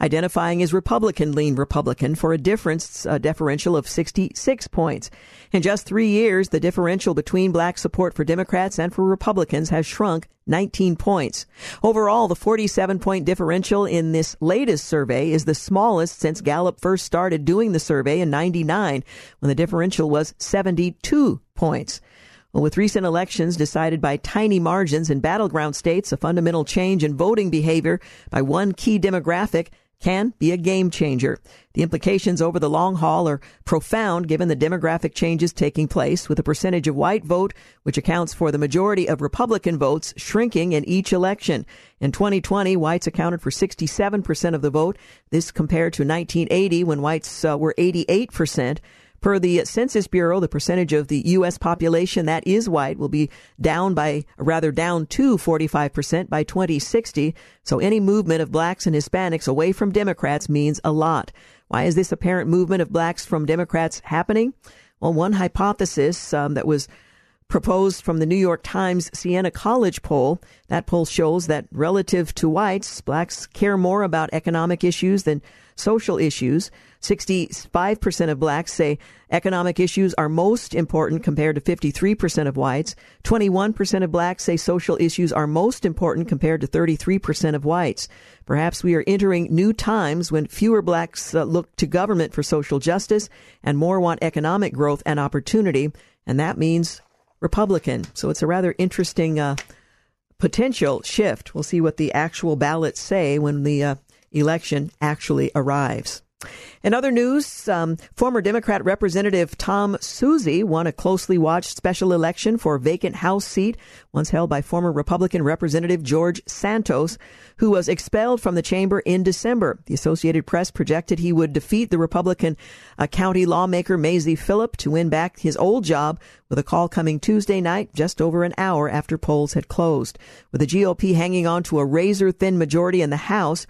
S2: identifying as Republican lean Republican for a difference, a differential of 66 points. In just three years, the differential between black support for Democrats and for Republicans has shrunk 19 points. Overall, the 47 point differential in this latest survey is the smallest since Gallup first started doing the survey in 99 when the differential was 72 points. Well, with recent elections decided by tiny margins in battleground states, a fundamental change in voting behavior by one key demographic can be a game changer. The implications over the long haul are profound given the demographic changes taking place with the percentage of white vote, which accounts for the majority of Republican votes, shrinking in each election. In 2020, whites accounted for 67% of the vote. This compared to 1980 when whites uh, were 88%. Per the Census Bureau, the percentage of the U.S. population that is white will be down by, rather down to 45% by 2060. So any movement of blacks and Hispanics away from Democrats means a lot. Why is this apparent movement of blacks from Democrats happening? Well, one hypothesis um, that was proposed from the New York Times Siena College poll. That poll shows that relative to whites, blacks care more about economic issues than social issues. 65% of blacks say economic issues are most important compared to 53% of whites. 21% of blacks say social issues are most important compared to 33% of whites. Perhaps we are entering new times when fewer blacks uh, look to government for social justice and more want economic growth and opportunity. And that means Republican. So it's a rather interesting uh, potential shift. We'll see what the actual ballots say when the uh, election actually arrives. In other news, um, former Democrat Representative Tom Suozzi won a closely watched special election for a vacant House seat once held by former Republican Representative George Santos, who was expelled from the chamber in December. The Associated Press projected he would defeat the Republican uh, county lawmaker Mazi Pilip to win back his old job with a call coming Tuesday night just over an hour after polls had closed. With the GOP hanging on to a razor thin majority in the House,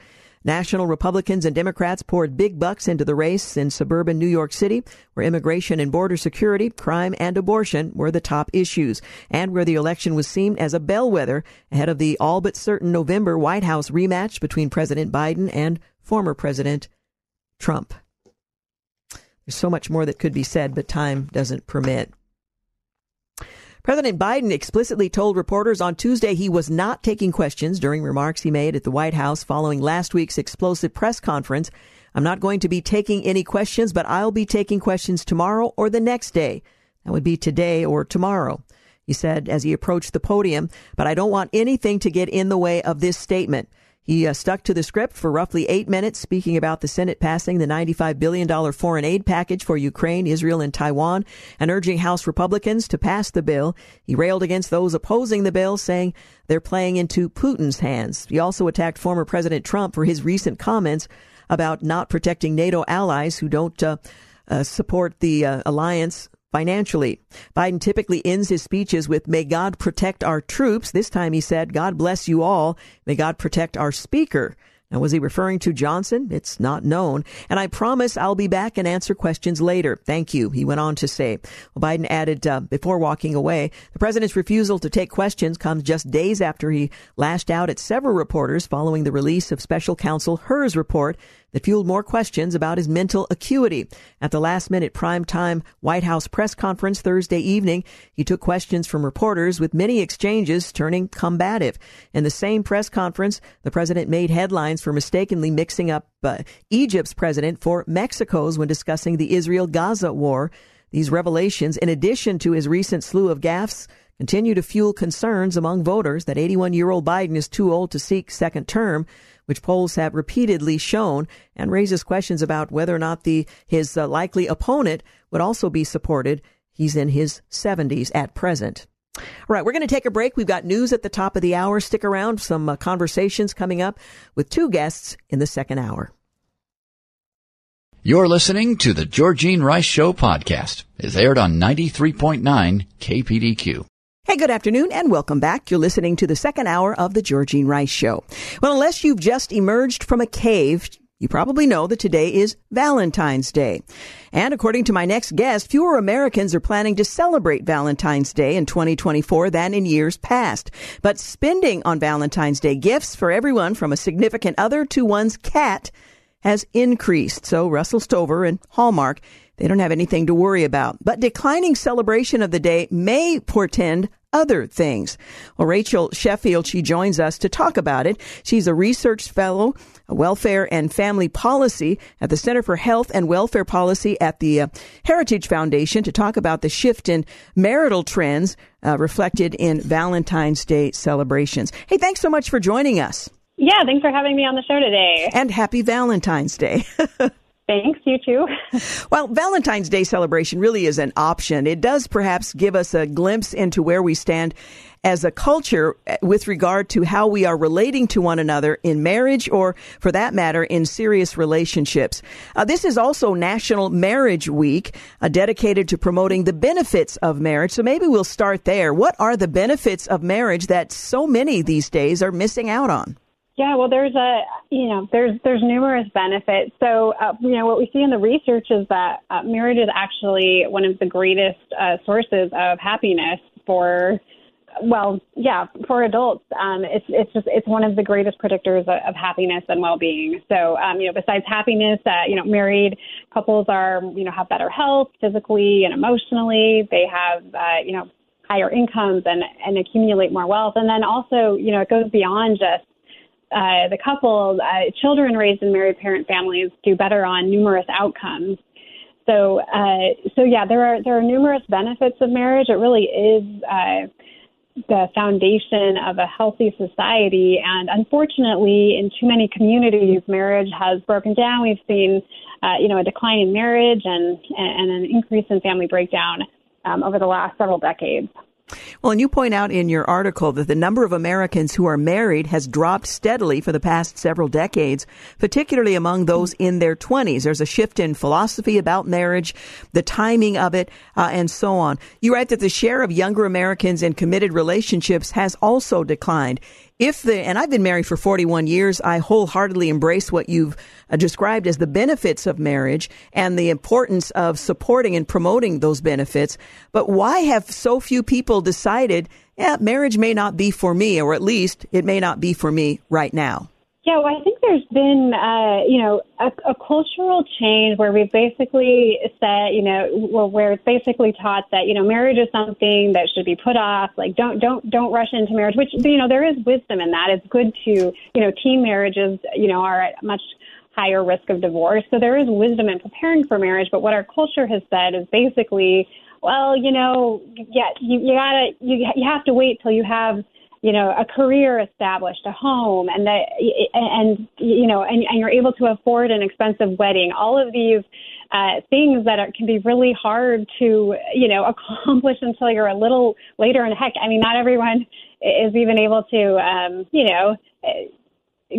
S2: National Republicans and Democrats poured big bucks into the race in suburban New York City, where immigration and border security, crime, and abortion were the top issues, and where the election was seen as a bellwether ahead of the all but certain November White House rematch between President Biden and former President Trump. There's so much more that could be said, but time doesn't permit. President Biden explicitly told reporters on Tuesday he was not taking questions during remarks he made at the White House following last week's explosive press conference. I'm not going to be taking any questions, but I'll be taking questions tomorrow or the next day. That would be today or tomorrow. He said as he approached the podium, but I don't want anything to get in the way of this statement. He uh, stuck to the script for roughly eight minutes, speaking about the Senate passing the $95 billion foreign aid package for Ukraine, Israel, and Taiwan, and urging House Republicans to pass the bill. He railed against those opposing the bill, saying they're playing into Putin's hands. He also attacked former President Trump for his recent comments about not protecting NATO allies who don't uh, uh, support the uh, alliance financially. Biden typically ends his speeches with, May God protect our troops. This time he said, God bless you all. May God protect our speaker. Now, was he referring to Johnson? It's not known. And I promise I'll be back and answer questions later. Thank you, he went on to say. Well, Biden added uh, before walking away, the president's refusal to take questions comes just days after he lashed out at several reporters following the release of special counsel Hur's report that fueled more questions about his mental acuity. At the last minute prime-time White House press conference Thursday evening, he took questions from reporters with many exchanges turning combative. In the same press conference, the president made headlines for mistakenly mixing up uh, Egypt's president for Mexico's when discussing the Israel Gaza war. These revelations, in addition to his recent slew of gaffes, continue to fuel concerns among voters that 81 year old Biden is too old to seek second term which polls have repeatedly shown, and raises questions about whether or not the his uh, likely opponent would also be supported. He's in his 70s at present. All right, we're going to take a break. We've got news at the top of the hour. Stick around. Some uh, conversations coming up with two guests in the second hour.
S1: You're listening to the Georgene Rice Show podcast. It's aired on 93.9 KPDQ.
S2: Hey, good afternoon and welcome back. You're listening to the second hour of the Georgene Rice Show. Well, unless you've just emerged from a cave, you probably know that today is Valentine's Day. And according to my next guest, fewer Americans are planning to celebrate Valentine's Day in 2024 than in years past. But spending on Valentine's Day gifts for everyone from a significant other to one's cat has increased. So Russell Stover and Hallmark they don't have anything to worry about. But declining celebration of the day may portend other things. Well, Rachel Sheffield, she joins us to talk about it. She's a research fellow, welfare and family policy at the Center for Health and Welfare Policy at the uh, Heritage Foundation to talk about the shift in marital trends uh, reflected in Valentine's Day celebrations. Hey, thanks so much for joining us.
S3: Yeah, thanks for having me on the show today.
S2: And happy Valentine's Day.
S3: Thanks, you too.
S2: well, Valentine's Day celebration really is an option. It does perhaps give us a glimpse into where we stand as a culture with regard to how we are relating to one another in marriage or, for that matter, in serious relationships. Uh, this is also National Marriage Week, uh, dedicated to promoting the benefits of marriage. So maybe we'll start there. What are the benefits of marriage that so many these days are missing out on?
S3: Yeah, well, there's a you know there's there's numerous benefits. So uh, you know what we see in the research is that uh, marriage is actually one of the greatest uh, sources of happiness for well, yeah, for adults, um, it's it's just it's one of the greatest predictors of, of happiness and well-being. So, um, you know, besides happiness, uh, you know, married couples are you know have better health physically and emotionally. They have uh, you know higher incomes and and accumulate more wealth. And then also, you know, it goes beyond just uh, the couple, uh, children raised in married parent families do better on numerous outcomes. So, uh, so yeah, there are there are numerous benefits of marriage. It really is, uh, the foundation of a healthy society. And unfortunately, in too many communities, marriage has broken down. We've seen, uh, you know, a decline in marriage and and an increase in family breakdown um, over the last several decades.
S2: Well, and you point out in your article that the number of Americans who are married has dropped steadily for the past several decades, particularly among those in their 20s. There's a shift in philosophy about marriage, the timing of it, uh, and so on. You write that the share of younger Americans in committed relationships has also declined if the, and I've been married for 41 years, I wholeheartedly embrace what you've uh, described as the benefits of marriage and the importance of supporting and promoting those benefits. But why have so few people decided, yeah, marriage may not be for me, or at least it may not be for me right now?
S3: Yeah, well, I think there's been, uh, you know, a, a cultural change where we've basically said, you know, well, where it's basically taught that, you know, marriage is something that should be put off. Like, don't, don't, don't rush into marriage. Which, you know, there is wisdom in that. It's good to, you know, teen marriages, you know, are at much higher risk of divorce. So there is wisdom in preparing for marriage. But what our culture has said is basically, well, you know, yeah, you, you gotta, you, you have to wait till you have you know, a career established, a home, and that, and you know, and, and you're able to afford an expensive wedding. All of these uh, things that are, can be really hard to, you know, accomplish until you're a little later. in heck, I mean, not everyone is even able to, um, you know,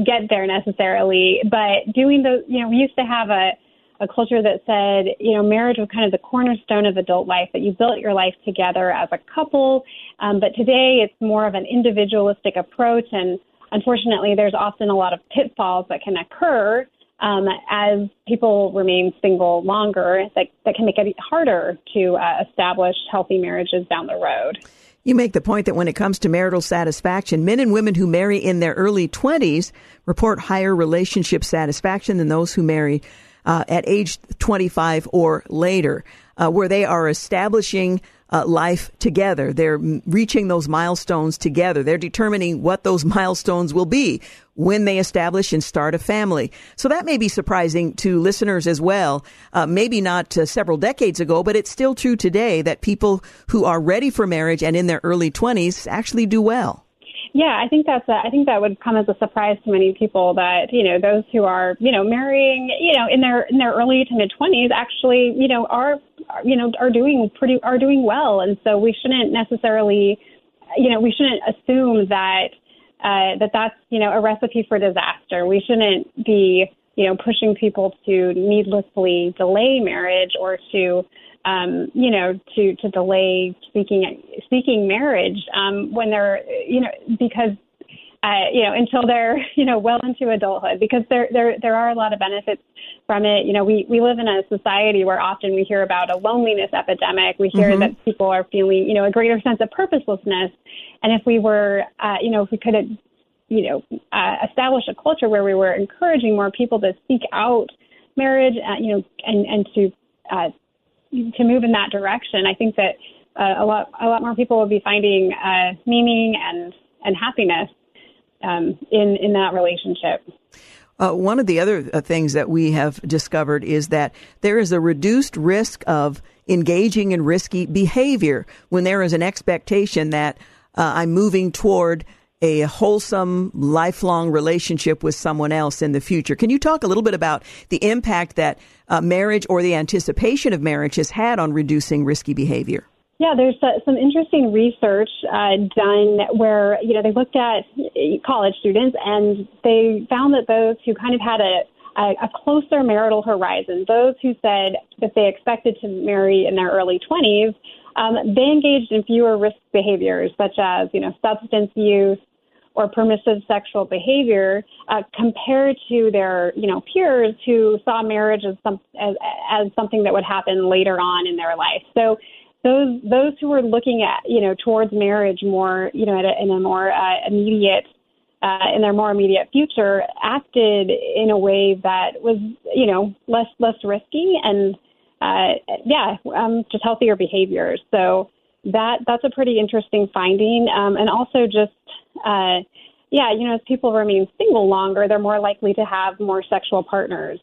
S3: get there necessarily. But doing the you know, we used to have a a culture that said, you know, marriage was kind of the cornerstone of adult life, that you built your life together as a couple. Um, but today it's more of an individualistic approach. And unfortunately, there's often a lot of pitfalls that can occur um, as people remain single longer that, that can make it harder to uh, establish healthy marriages down the road.
S2: You make the point that when it comes to marital satisfaction, men and women who marry in their early 20s report higher relationship satisfaction than those who marry uh, at age 25 or later, uh, where they are establishing uh, life together. They're reaching those milestones together. They're determining what those milestones will be when they establish and start a family. So that may be surprising to listeners as well. Uh, maybe not uh, several decades ago, but it's still true today that people who are ready for marriage and in their early 20s actually do well.
S3: Yeah, I think that's a, I think that would come as a surprise to many people that you know those who are you know marrying you know in their in their early to mid twenties actually you know are you know are doing pretty are doing well, and so we shouldn't necessarily you know we shouldn't assume that uh, that that's you know a recipe for disaster. We shouldn't be you know pushing people to needlessly delay marriage or to um, you know, to to delay seeking seeking marriage um, when they're, you know, because uh, you know, until they're, you know, well into adulthood, because there there there are a lot of benefits from it. You know, we we live in a society where often we hear about a loneliness epidemic. We hear mm-hmm. that people are feeling, you know, a greater sense of purposelessness. And if we were, uh, you know, if we could, you know, uh, establish a culture where we were encouraging more people to seek out marriage, uh, you know, and and to uh, to move in that direction, I think that uh, a lot a lot more people will be finding uh, meaning and and happiness um, in in that relationship.
S2: Uh, one of the other uh, things that we have discovered is that there is a reduced risk of engaging in risky behavior when there is an expectation that uh, I'm moving toward a wholesome, lifelong relationship with someone else in the future. Can you talk a little bit about the impact that uh, marriage or the anticipation of marriage has had on reducing risky behavior?
S3: Yeah, there's uh, some interesting research uh, done where you know they looked at college students and they found that those who kind of had a a, closer marital horizon, those who said that they expected to marry in their early 20s, um, they engaged in fewer risk behaviors such as you know substance use, or permissive sexual behavior uh, compared to their you know peers who saw marriage as some as, as something that would happen later on in their life. So those those who were looking at you know towards marriage more you know a, in a more uh, immediate uh, in their more immediate future acted in a way that was you know less less risky and uh, yeah um, just healthier behaviors. So that that's a pretty interesting finding, um, and also just uh, yeah, you know, as people remain single longer, they're more likely to have more sexual partners,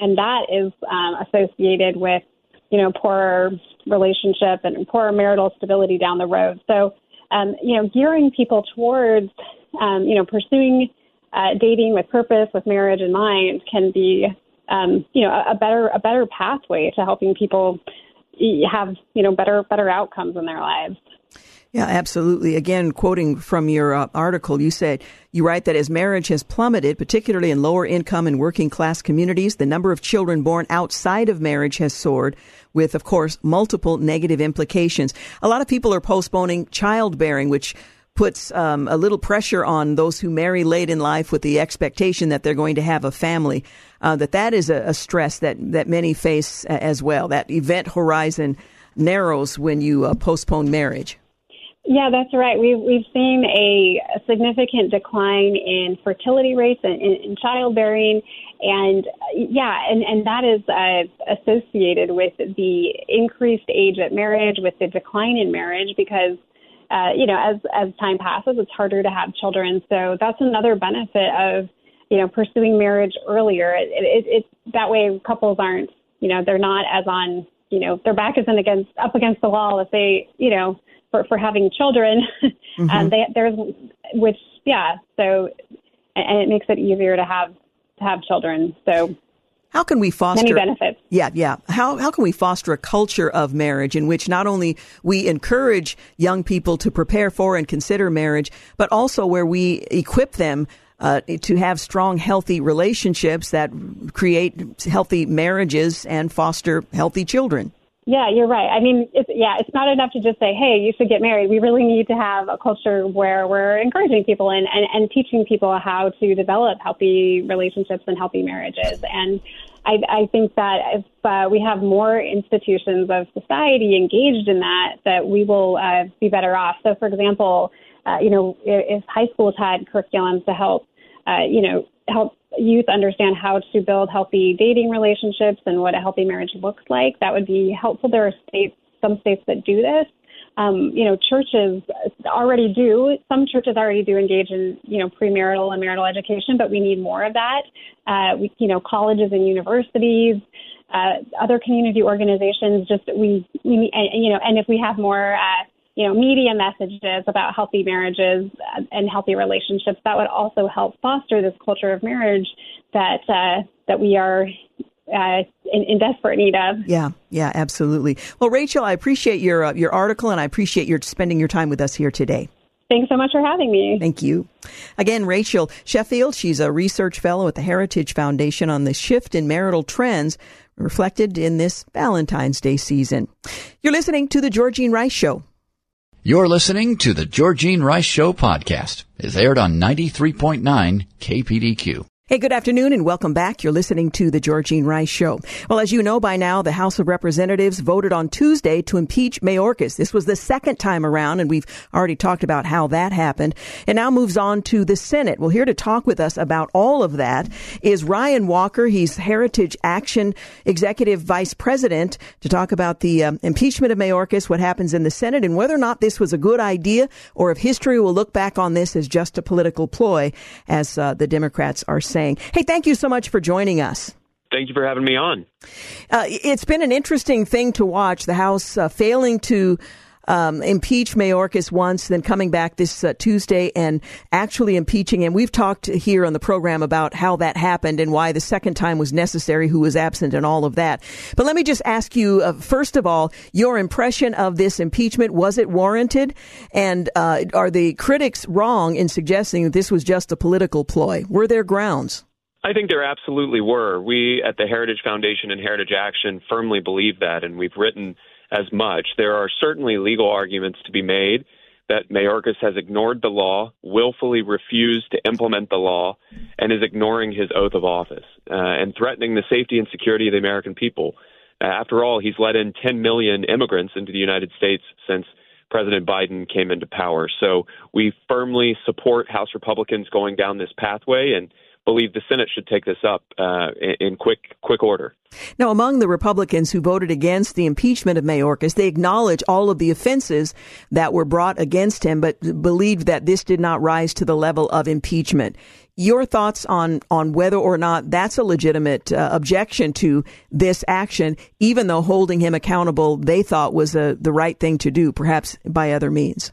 S3: and that is um, associated with you know poorer relationship and poorer marital stability down the road. So um, you know, gearing people towards, um, you know, pursuing uh, dating with purpose, with marriage in mind, can be, um, you know, a, a better a better pathway to helping people have, you know, better better outcomes in their lives.
S2: Yeah, absolutely. Again, quoting from your uh, article, you said, you write that as marriage has plummeted, particularly in lower income and working class communities, the number of children born outside of marriage has soared with, of course, multiple negative implications. A lot of people are postponing childbearing, which puts um, a little pressure on those who marry late in life with the expectation that they're going to have a family. Uh, that that is a, a, stress that that many face as well. That event horizon narrows when you uh, postpone marriage.
S3: Yeah, that's right. We've we've seen a, significant decline in fertility rates and in, in childbearing, and yeah, and and that is uh, associated with the increased age at marriage, with the decline in marriage, because uh, you know as as time passes, it's harder to have children. So that's another benefit of you know pursuing marriage earlier. It, it, it that way couples aren't you know they're not as on you know their back isn't against up against the wall if they you know for for having children. Mm-hmm. and they, there's which yeah, so and it makes it easier to have to have children. So
S2: how can we foster
S3: many benefits?
S2: Yeah, yeah. How how can we foster a culture of marriage in which not only we encourage young people to prepare for and consider marriage, but also where we equip them uh, to have strong, healthy relationships that create healthy marriages and foster healthy children?
S3: Yeah, you're right. I mean, it's, yeah, it's not enough to just say, hey, you should get married. We really need to have a culture where we're encouraging people and, and, and teaching people how to develop healthy relationships and healthy marriages. And I, I think that if uh, we have more institutions of society engaged in that, that we will uh, be better off. So, for example, uh, you know, if, if high schools had curriculums to help, uh, you know, help youth understand how to build healthy dating relationships and what a healthy marriage looks like. That would be helpful. There are states, some states that do this. Um, you know, churches already do. Some churches already do engage in, you know, premarital and marital education, but we need more of that. Uh, we, you know, colleges and universities, uh, other community organizations. Just we, we, you know, and if we have more. Uh, you know, media messages about healthy marriages and healthy relationships, that would also help foster this culture of marriage that uh, that we are uh, in, in, desperate need of.
S2: Yeah, yeah, absolutely. Well, Rachel, I appreciate your uh, your article, and I appreciate your spending your time with us here today.
S3: Thanks so much for having me.
S2: Thank you. Again, Rachel Sheffield, she's a research fellow at the Heritage Foundation on the shift in marital trends reflected in this Valentine's Day season. You're listening to the Georgene Rice Show.
S1: You're listening to the Georgene Rice Show podcast. It's aired on 93.9 KPDQ.
S2: Hey, good afternoon and welcome back. You're listening to the Georgene Rice Show. Well, as you know by now, the House of Representatives voted on Tuesday to impeach Mayorkas. This was the second time around, and we've already talked about how that happened. And now moves on to the Senate. Well, here to talk with us about all of that is Ryan Walker. He's Heritage Action Executive Vice President to talk about the um, impeachment of Mayorkas, what happens in the Senate, and whether or not this was a good idea, or if history will look back on this as just a political ploy, as uh, the Democrats are saying saying. Hey, thank you so much for joining us.
S4: Thank you for having me on.
S2: Uh, it's been an interesting thing to watch the House uh, failing to um, impeach Mayorkas once, then coming back this uh, Tuesday and actually impeaching him. We've talked here on the program about how that happened and why the second time was necessary, who was absent, and all of that. But let me just ask you, uh, first of all, your impression of this impeachment. Was it warranted? And uh, are the critics wrong in suggesting that this was just a political ploy? Were there grounds?
S4: I think there absolutely were. We at the Heritage Foundation and Heritage Action firmly believe that, and we've written as much. There are certainly legal arguments to be made that Mayorkas has ignored the law, willfully refused to implement the law, and is ignoring his oath of office uh, and threatening the safety and security of the American people. After all, he's let in 10 million immigrants into the United States since President Biden came into power. So we firmly support House Republicans going down this pathway and believe the Senate should take this up uh, in quick quick order.
S2: Now, among the Republicans who voted against the impeachment of Mayorkas, they acknowledge all of the offenses that were brought against him, but believed that this did not rise to the level of impeachment. Your thoughts on on whether or not that's a legitimate uh, objection to this action, even though holding him accountable they thought was a, uh, the right thing to do, perhaps by other means.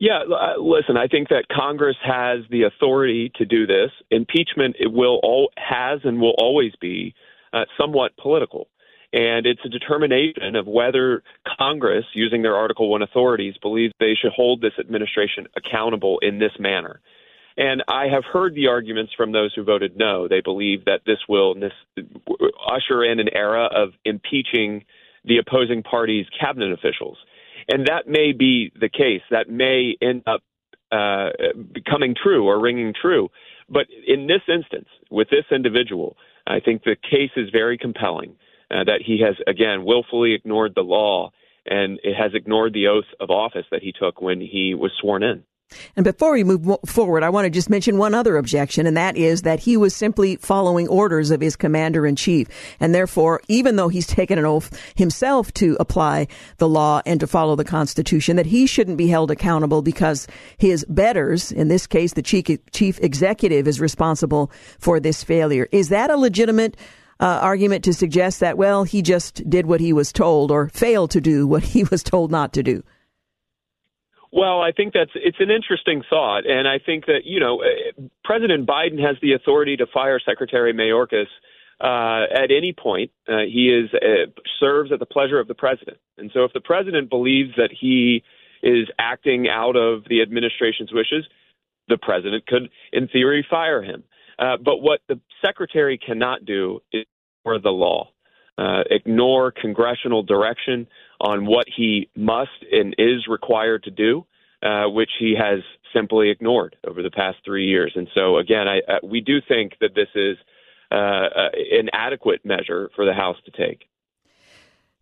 S4: Yeah, uh, listen, I think that Congress has the authority to do this. Impeachment it will all has and will always be uh, somewhat political. And it's a determination of whether Congress, using their Article 1 authorities, believes they should hold this administration accountable in this manner. And I have heard the arguments from those who voted no. They believe that this will this, usher in an era of impeaching the opposing party's cabinet officials. And that may be the case. That may end up uh, becoming true or ringing true. But in this instance, with this individual, I think the case is very compelling uh, that he has, again, willfully ignored the law and it has ignored the oath of office that he took when he was sworn in.
S2: And before we move forward, I want to just mention one other objection, and that is that he was simply following orders of his commander in chief. And therefore, even though he's taken an oath himself to apply the law and to follow the Constitution, that he shouldn't be held accountable because his betters, in this case, the chief, chief executive, is responsible for this failure. Is that a legitimate uh, argument to suggest that, well, he just did what he was told or failed to do what he was told not to do?
S4: Well, I think that's it's an interesting thought, and I think that you know uh, President Biden has the authority to fire Secretary Mayorkas uh, at any point. Uh, he is uh, serves at the pleasure of the president, and so if the president believes that he is acting out of the administration's wishes, the president could, in theory, fire him. Uh, but what the secretary cannot do is ignore the law, uh, ignore congressional direction on what he must and is required to do, uh, which he has simply ignored over the past three years. And so, again, I, uh, we do think that this is uh, uh, an adequate measure for the House to take.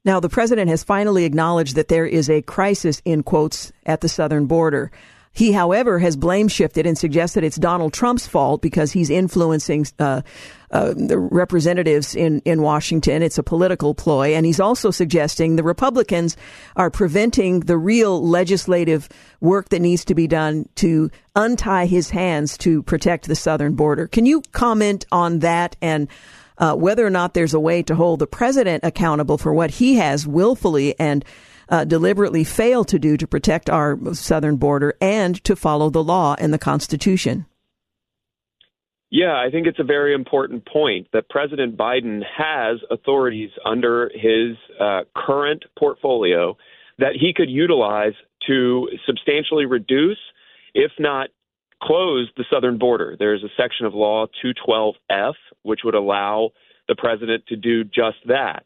S2: Now, the president has finally acknowledged that there is a crisis, in quotes, at the southern border. He, however, has blame shifted and suggested it's Donald Trump's fault because he's influencing uh, uh, the representatives in, in Washington. It's a political ploy. And he's also suggesting the Republicans are preventing the real legislative work that needs to be done to untie his hands to protect the southern border. Can you comment on that and uh, whether or not there's a way to hold the president accountable for what he has willfully and uh, deliberately failed to do to protect our southern border and to follow the law and the Constitution.
S4: Yeah, I think it's a very important point that President Biden has authorities under his uh, current portfolio that he could utilize to substantially reduce, if not close, the southern border. There's a section of law 212F which would allow the president to do just that.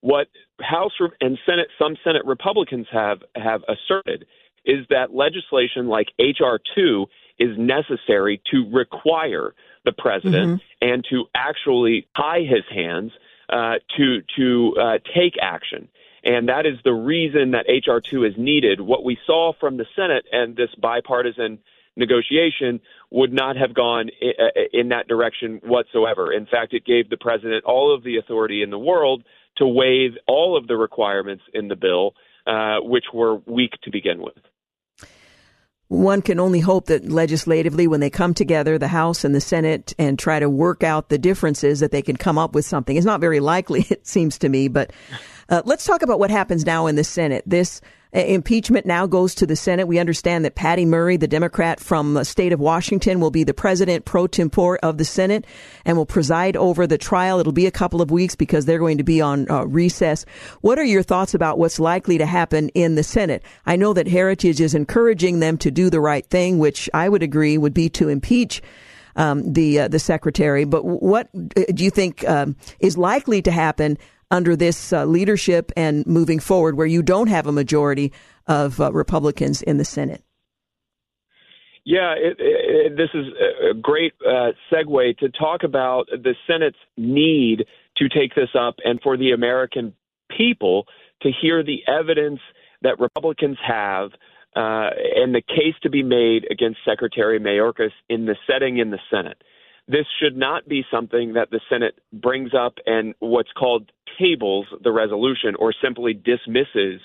S4: What House and Senate, some Senate Republicans have have asserted is that legislation like HR two is necessary to require the president mm-hmm. and to actually tie his hands uh, to to uh, take action. And that is the reason that HR two is needed. What we saw from the Senate and this bipartisan negotiation would not have gone in that direction whatsoever. In fact, it gave the president all of the authority in the world to waive all of the requirements in the bill, uh, which were weak to begin with.
S2: One can only hope that legislatively, when they come together, the House and the Senate, and try to work out the differences, that they can come up with something. It's not very likely, it seems to me, but uh, let's talk about what happens now in the Senate. This Impeachment now goes to the Senate. We understand that Patty Murray, the Democrat from the state of Washington, will be the president pro tempore of the Senate and will preside over the trial. It'll be a couple of weeks because they're going to be on uh, recess. What are your thoughts about what's likely to happen in the Senate? I know that Heritage is encouraging them to do the right thing, which I would agree would be to impeach um, the uh, the secretary. But what uh, do you think um, is likely to happen under this uh, leadership and moving forward where you don't have a majority of uh, Republicans in the Senate?
S4: Yeah, it, it, this is a great uh, segue to talk about the Senate's need to take this up and for the American people to hear the evidence that Republicans have uh, and the case to be made against Secretary Mayorkas in the setting in the Senate. This should not be something that the Senate brings up and what's called tables the resolution or simply dismisses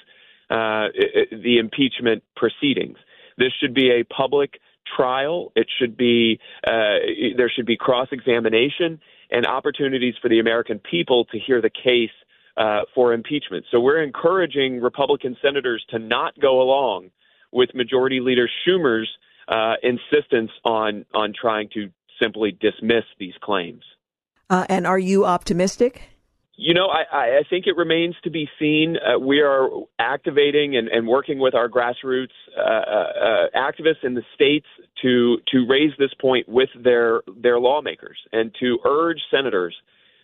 S4: uh, the impeachment proceedings. This should be a public trial. It should be uh, there should be cross examination and opportunities for the American people to hear the case uh, for impeachment. So we're encouraging Republican senators to not go along with Majority Leader Schumer's uh, insistence on on trying to simply dismiss these claims.
S2: Uh, and are you optimistic?
S4: You know, I, I think it remains to be seen. Uh, we are activating and, and working with our grassroots uh, uh, activists in the states to to raise this point with their their lawmakers and to urge senators,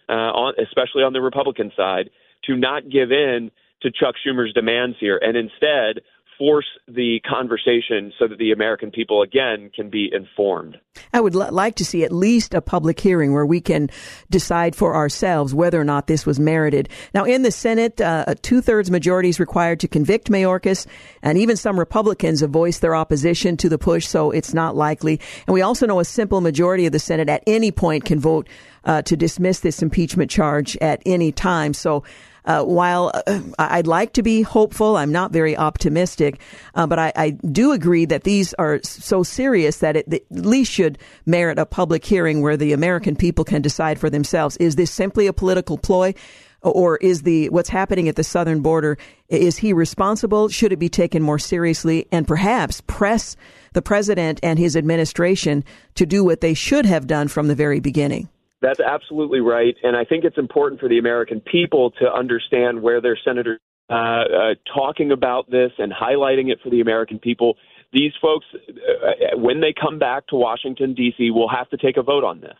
S4: uh, on, especially on the Republican side, to not give in to Chuck Schumer's demands here and instead force the conversation so that the American people again can be informed.
S2: I would l- like to see at least a public hearing where we can decide for ourselves whether or not this was merited. Now, in the Senate, uh, a two thirds majority is required to convict Mayorkas, and even some Republicans have voiced their opposition to the push, so it's not likely. And we also know a simple majority of the Senate at any point can vote uh, to dismiss this impeachment charge at any time. So uh, while uh, I'd like to be hopeful, I'm not very optimistic, uh, but I, I, do agree that these are so serious that it at least should merit a public hearing where the American people can decide for themselves. Is this simply a political ploy? Or is the what's happening at the southern border is he responsible? Should it be taken more seriously and perhaps press the president and his administration to do what they should have done from the very beginning?
S4: That's absolutely right. And I think it's important for the American people to understand where their senators uh, uh, talking about this and highlighting it for the American people. These folks, uh, when they come back to Washington, D.C., will have to take a vote on this.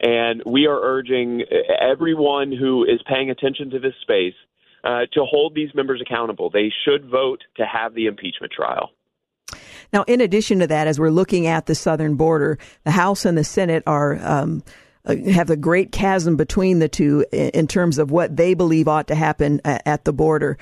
S4: And we are urging everyone who is paying attention to this space uh, to hold these members accountable. They should vote to have the impeachment trial.
S2: Now, in addition to that, as we're looking at the southern border, the House and the Senate are um, have a great chasm between the two in terms of what they believe ought to happen at the border.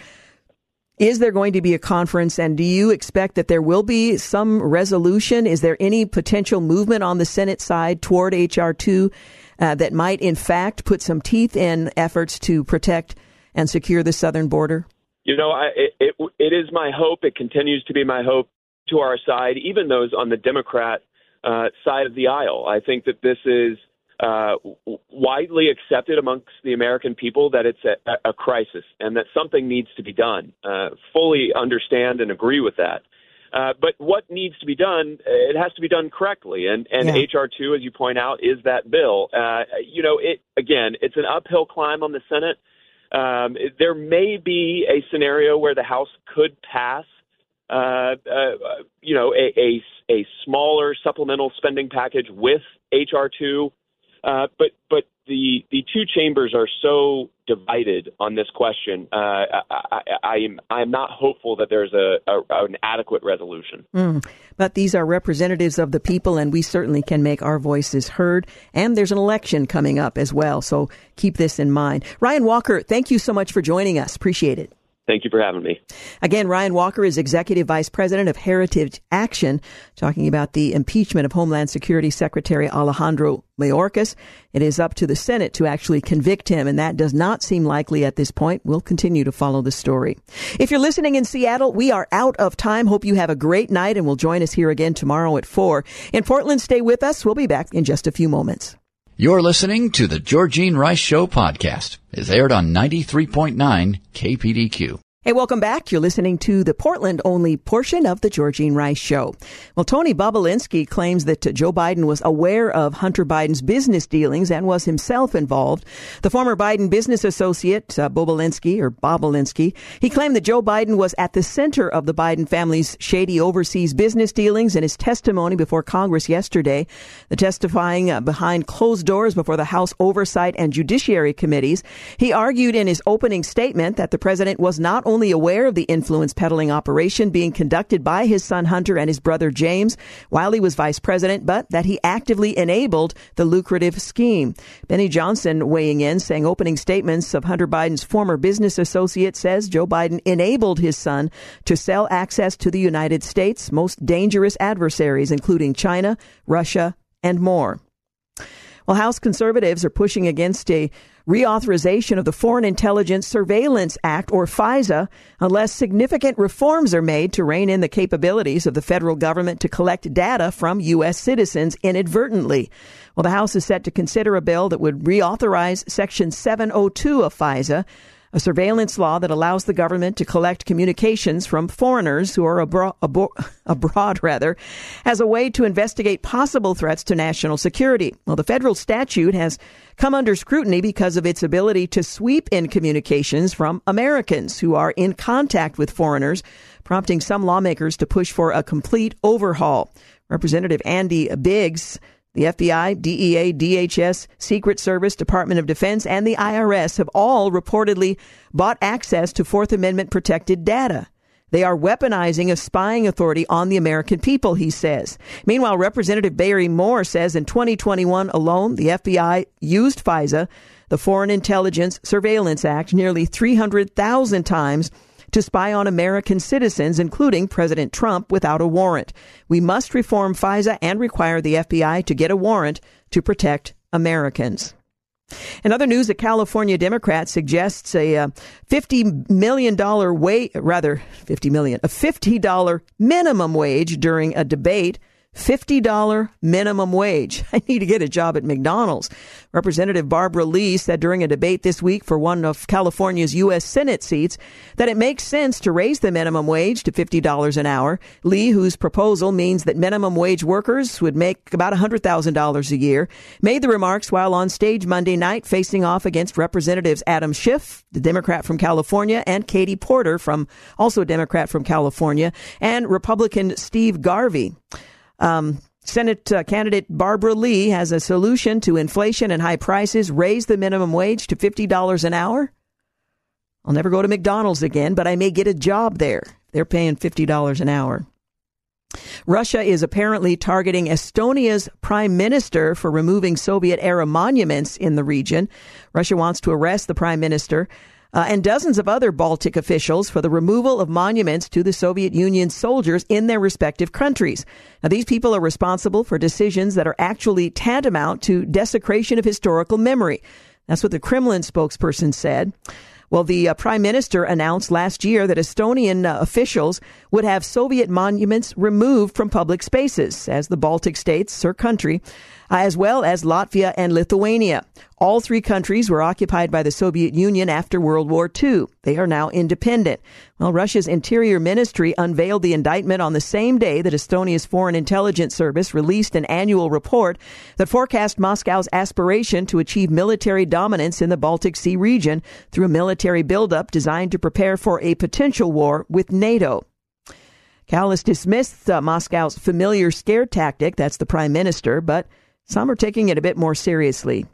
S2: Is there going to be a conference and do you expect that there will be some resolution? Is there any potential movement on the Senate side toward H.R. 2 uh, that might in fact put some teeth in efforts to protect and secure the southern border?
S4: You know, I, it, it, it is my hope, it continues to be my hope to our side, even those on the Democrat uh, side of the aisle. I think that this is uh, widely accepted amongst the American people that it's a, a crisis and that something needs to be done. Uh, fully understand and agree with that. Uh, but what needs to be done, it has to be done correctly. And, and yeah. HR 2, as you point out, is that bill. Uh, you know, it, again, it's an uphill climb on the Senate. Um, there may be a scenario where the House could pass, uh, uh, you know, a, a, a smaller supplemental spending package with HR 2 uh, but but the the two chambers are so divided on this question. Uh, I, I, am I'm not hopeful that there's a, a an adequate resolution.
S2: Mm. But these are representatives of the people, and we certainly can make our voices heard. And there's an election coming up as well, so keep this in mind. Ryan Walker, thank you so much for joining us. Appreciate it.
S4: Thank you for having me.
S2: Again, Ryan Walker is Executive Vice President of Heritage Action, talking about the impeachment of Homeland Security Secretary Alejandro Mayorkas. It is up to the Senate to actually convict him, and that does not seem likely at this point. We'll continue to follow the story. If you're listening in Seattle, we are out of time. Hope you have a great night, and will join us here again tomorrow at 4. In Portland, stay with us. We'll be back in just a few moments.
S1: You're listening to the Georgene Rice Show podcast. It's aired on 93.9 KPDQ.
S2: Hey, welcome back. You're listening to the Portland only portion of the Georgene Rice Show. Well, Tony Bobulinski claims that Joe Biden was aware of Hunter Biden's business dealings and was himself involved. The former Biden business associate, uh, Bobulinski or Bobulinski, he claimed that Joe Biden was at the center of the Biden family's shady overseas business dealings in his testimony before Congress yesterday. The testifying uh, behind closed doors before the House Oversight and Judiciary Committees. He argued in his opening statement that the president was not only aware of the influence peddling operation being conducted by his son Hunter and his brother James while he was vice president, but that he actively enabled the lucrative scheme. Benny Johnson weighing in, saying opening statements of Hunter Biden's former business associate says Joe Biden enabled his son to sell access to the United States' most dangerous adversaries, including China, Russia, and more. Well, House conservatives are pushing against a reauthorization of the Foreign Intelligence Surveillance Act, or FISA, unless significant reforms are made to rein in the capabilities of the federal government to collect data from U.S. citizens inadvertently. Well, the House is set to consider a bill that would reauthorize Section 702 of FISA a surveillance law that allows the government to collect communications from foreigners who are abro- abroad rather as a way to investigate possible threats to national security. Well, the federal statute has come under scrutiny because of its ability to sweep in communications from Americans who are in contact with foreigners, prompting some lawmakers to push for a complete overhaul. Representative Andy Biggs the FBI, DEA, DHS, Secret Service, Department of Defense, and the IRS have all reportedly bought access to Fourth Amendment protected data. They are weaponizing a spying authority on the American people, he says. Meanwhile, Representative Barry Moore says in 2021 alone, the FBI used FISA, the Foreign Intelligence Surveillance Act, nearly 300,000 times to spy on American citizens, including President Trump, without a warrant. We must reform FISA and require the FBI to get a warrant to protect Americans. In other news, a California Democrat suggests a uh, $50 million wage, rather, 50 million, a $50 minimum wage during a debate $50 minimum wage. I need to get a job at McDonald's. Representative Barbara Lee said during a debate this week for one of California's U.S. Senate seats that it makes sense to raise the minimum wage to $50 an hour. Lee, whose proposal means that minimum wage workers would make about $100,000 a year, made the remarks while on stage Monday night facing off against Representatives Adam Schiff, the Democrat from California, and Katie Porter from also a Democrat from California, and Republican Steve Garvey. Um, Senate uh, candidate Barbara Lee has a solution to inflation and high prices. Raise the minimum wage to $50 an hour. I'll never go to McDonald's again, but I may get a job there. They're paying $50 an hour. Russia is apparently targeting Estonia's prime minister for removing Soviet era monuments in the region. Russia wants to arrest the prime minister uh, and dozens of other Baltic officials for the removal of monuments to the Soviet Union soldiers in their respective countries. Now, these people are responsible for decisions that are actually tantamount to desecration of historical memory. That's what the Kremlin spokesperson said. Well, the uh, prime minister announced last year that Estonian uh, officials would have Soviet monuments removed from public spaces as the Baltic states, her country, as well as Latvia and Lithuania. All three countries were occupied by the Soviet Union after World War II. They are now independent. Well, Russia's Interior Ministry unveiled the indictment on the same day that Estonia's Foreign Intelligence Service released an annual report that forecast Moscow's aspiration to achieve military dominance in the Baltic Sea region through a military buildup designed to prepare for a potential war with NATO. Kallas dismissed uh, Moscow's familiar scare tactic, that's the prime minister, but some are taking it a bit more seriously.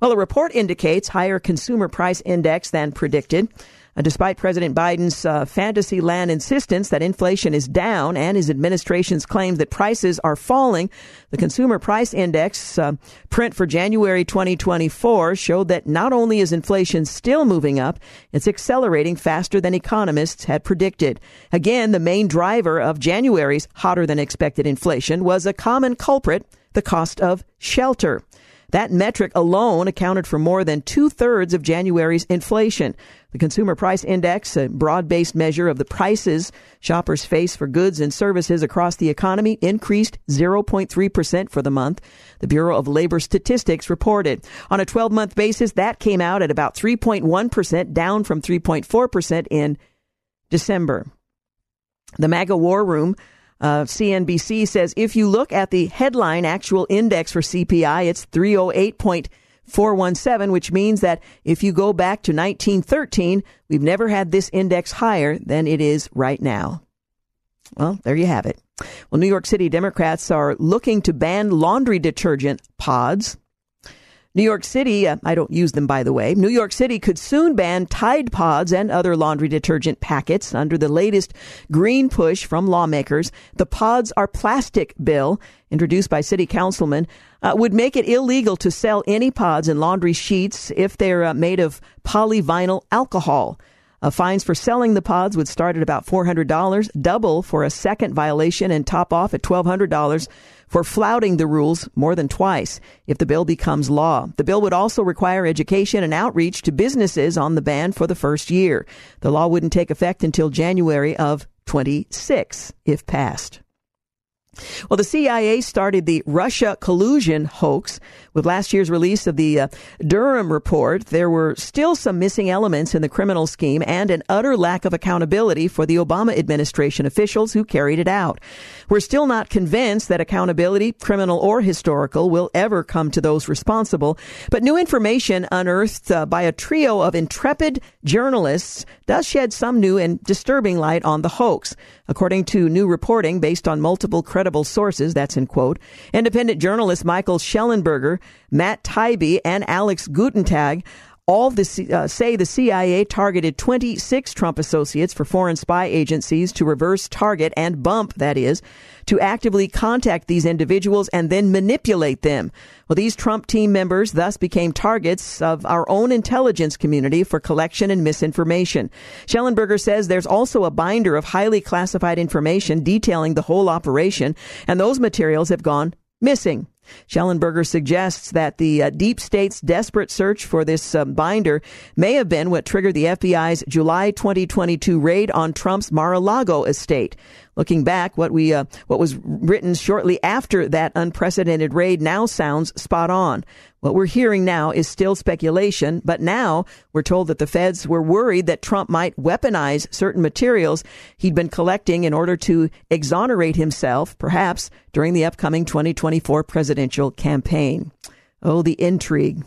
S2: Well, a report indicates higher consumer price index than predicted. Uh, despite President Biden's uh, fantasy land insistence that inflation is down and his administration's claims that prices are falling, the consumer price index uh, print for January 2024 showed that not only is inflation still moving up, it's accelerating faster than economists had predicted. Again, the main driver of January's hotter than expected inflation was a common culprit the cost of shelter. That metric alone accounted for more than two thirds of January's inflation. The Consumer Price Index, a broad based measure of the prices shoppers face for goods and services across the economy, increased 0.3% for the month. The Bureau of Labor Statistics reported. On a 12 month basis, that came out at about 3.1%, down from 3.4% in December. The MAGA War Room uh, CNBC says if you look at the headline actual index for CPI, it's 308.417, which means that if you go back to 1913, we've never had this index higher than it is right now. Well, there you have it. Well, New York City Democrats are looking to ban laundry detergent pods. New York City, uh, I don't use them by the way, New York City could soon ban Tide Pods and other laundry detergent packets under the latest green push from lawmakers. The Pods Are Plastic bill, introduced by city councilmen, uh, would make it illegal to sell any pods and laundry sheets if they're uh, made of polyvinyl alcohol. Uh, fines for selling the pods would start at about $400, double for a second violation, and top off at $1,200 for flouting the rules more than twice if the bill becomes law. The bill would also require education and outreach to businesses on the ban for the first year. The law wouldn't take effect until January of 26 if passed. Well, the CIA started the Russia collusion hoax with last year's release of the uh, Durham report. There were still some missing elements in the criminal scheme and an utter lack of accountability for the Obama administration officials who carried it out. We're still not convinced that accountability, criminal or historical, will ever come to those responsible, but new information unearthed uh, by a trio of intrepid journalists does shed some new and disturbing light on the hoax. According to new reporting based on multiple credible sources, that's in quote, independent journalist Michael Shellenberger, Matt Taibbi, and Alex Gutentag all the, uh, say the CIA targeted 26 Trump associates for foreign spy agencies to reverse target and bump, that is, to actively contact these individuals and then manipulate them. Well, these Trump team members thus became targets of our own intelligence community for collection and misinformation. Shellenberger says there's also a binder of highly classified information detailing the whole operation, and those materials have gone missing. Shellenberger suggests that the uh, deep state's desperate search for this uh, binder may have been what triggered the FBI's July 2022 raid on Trump's Mar-a-Lago estate. Looking back, what we uh, what was written shortly after that unprecedented raid now sounds spot on. What we're hearing now is still speculation, but now we're told that the feds were worried that Trump might weaponize certain materials he'd been collecting in order to exonerate himself, perhaps during the upcoming 2024 presidential campaign. Oh, the intrigue.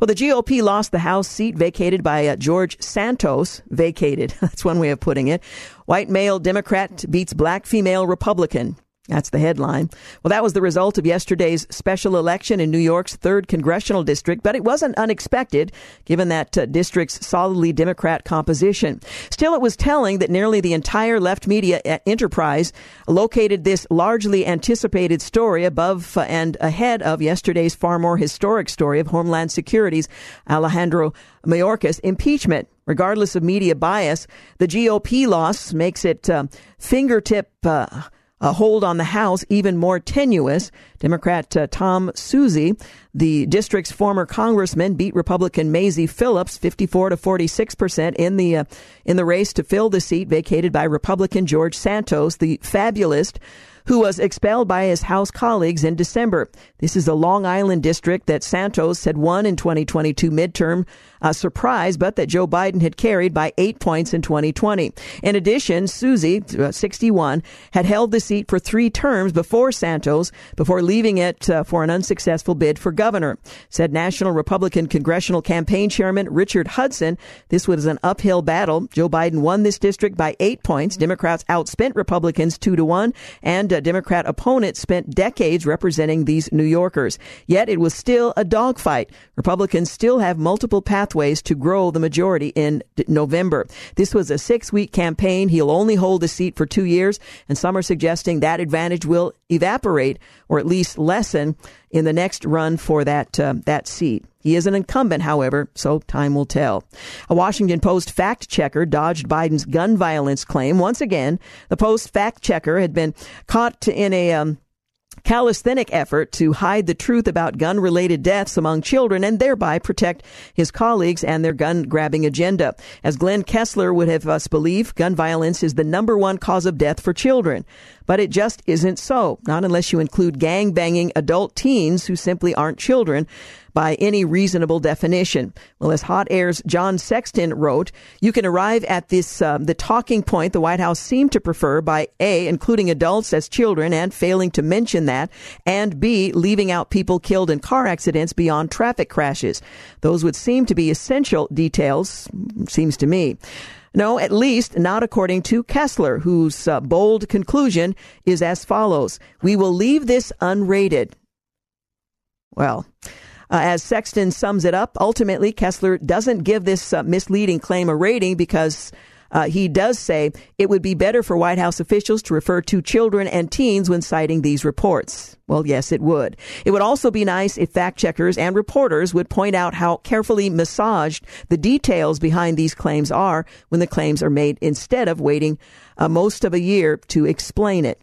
S2: Well, the GOP lost the House seat vacated by uh, George Santos. Vacated. That's one way of putting it. White male Democrat beats black female Republican. That's the headline. Well, that was the result of yesterday's special election in New York's 3rd congressional district, but it wasn't unexpected given that uh, district's solidly Democrat composition. Still, it was telling that nearly the entire left media uh, enterprise located this largely anticipated story above uh, and ahead of yesterday's far more historic story of Homeland Security's Alejandro Mayorkas impeachment. Regardless of media bias, the GOP loss makes it uh, fingertip uh, a hold on the House even more tenuous. Democrat uh, Tom Suozzi, the district's former congressman, beat Republican Mazi Pilip 54 to 46 percent in the uh, in the race to fill the seat vacated by Republican George Santos, the fabulist who was expelled by his House colleagues in December. This is a Long Island district that Santos had won in 2022 midterm a surprise, but that Joe Biden had carried by eight points in 2020. In addition, Suozzi, uh, 61, had held the seat for three terms before Santos, before leaving it uh, for an unsuccessful bid for governor. Said National Republican Congressional Campaign Chairman Richard Hudson, this was an uphill battle. Joe Biden won this district by eight points. Democrats outspent Republicans two to one, and a Democrat opponent spent decades representing these New Yorkers. Yet it was still a dogfight. Republicans still have multiple paths pathways to grow the majority in November. This was a six week campaign. He'll only hold the seat for two years, and some are suggesting that advantage will evaporate or at least lessen in the next run for that uh, that seat. He is an incumbent, however, so time will tell. A Washington Post fact checker dodged Biden's gun violence claim. Once again, the Post fact checker had been caught in a um, calisthenic effort to hide the truth about gun related deaths among children and thereby protect his colleagues and their gun grabbing agenda. As Glenn Kessler would have us believe, gun violence is the number one cause of death for children. But it just isn't so, not unless you include gang banging adult teens who simply aren't children by any reasonable definition. Well, as Hot Air's John Sexton wrote, you can arrive at this um, the talking point the White House seemed to prefer by a including adults as children and failing to mention that, and b leaving out people killed in car accidents beyond traffic crashes. Those would seem to be essential details, seems to me. No, at least not according to Kessler, whose uh, bold conclusion is as follows. We will leave this unrated. Well, uh, as Sexton sums it up, ultimately, Kessler doesn't give this uh, misleading claim a rating because uh, he does say it would be better for White House officials to refer to children and teens when citing these reports. Well, yes, it would. It would also be nice if fact checkers and reporters would point out how carefully massaged the details behind these claims are when the claims are made instead of waiting uh, most of a year to explain it.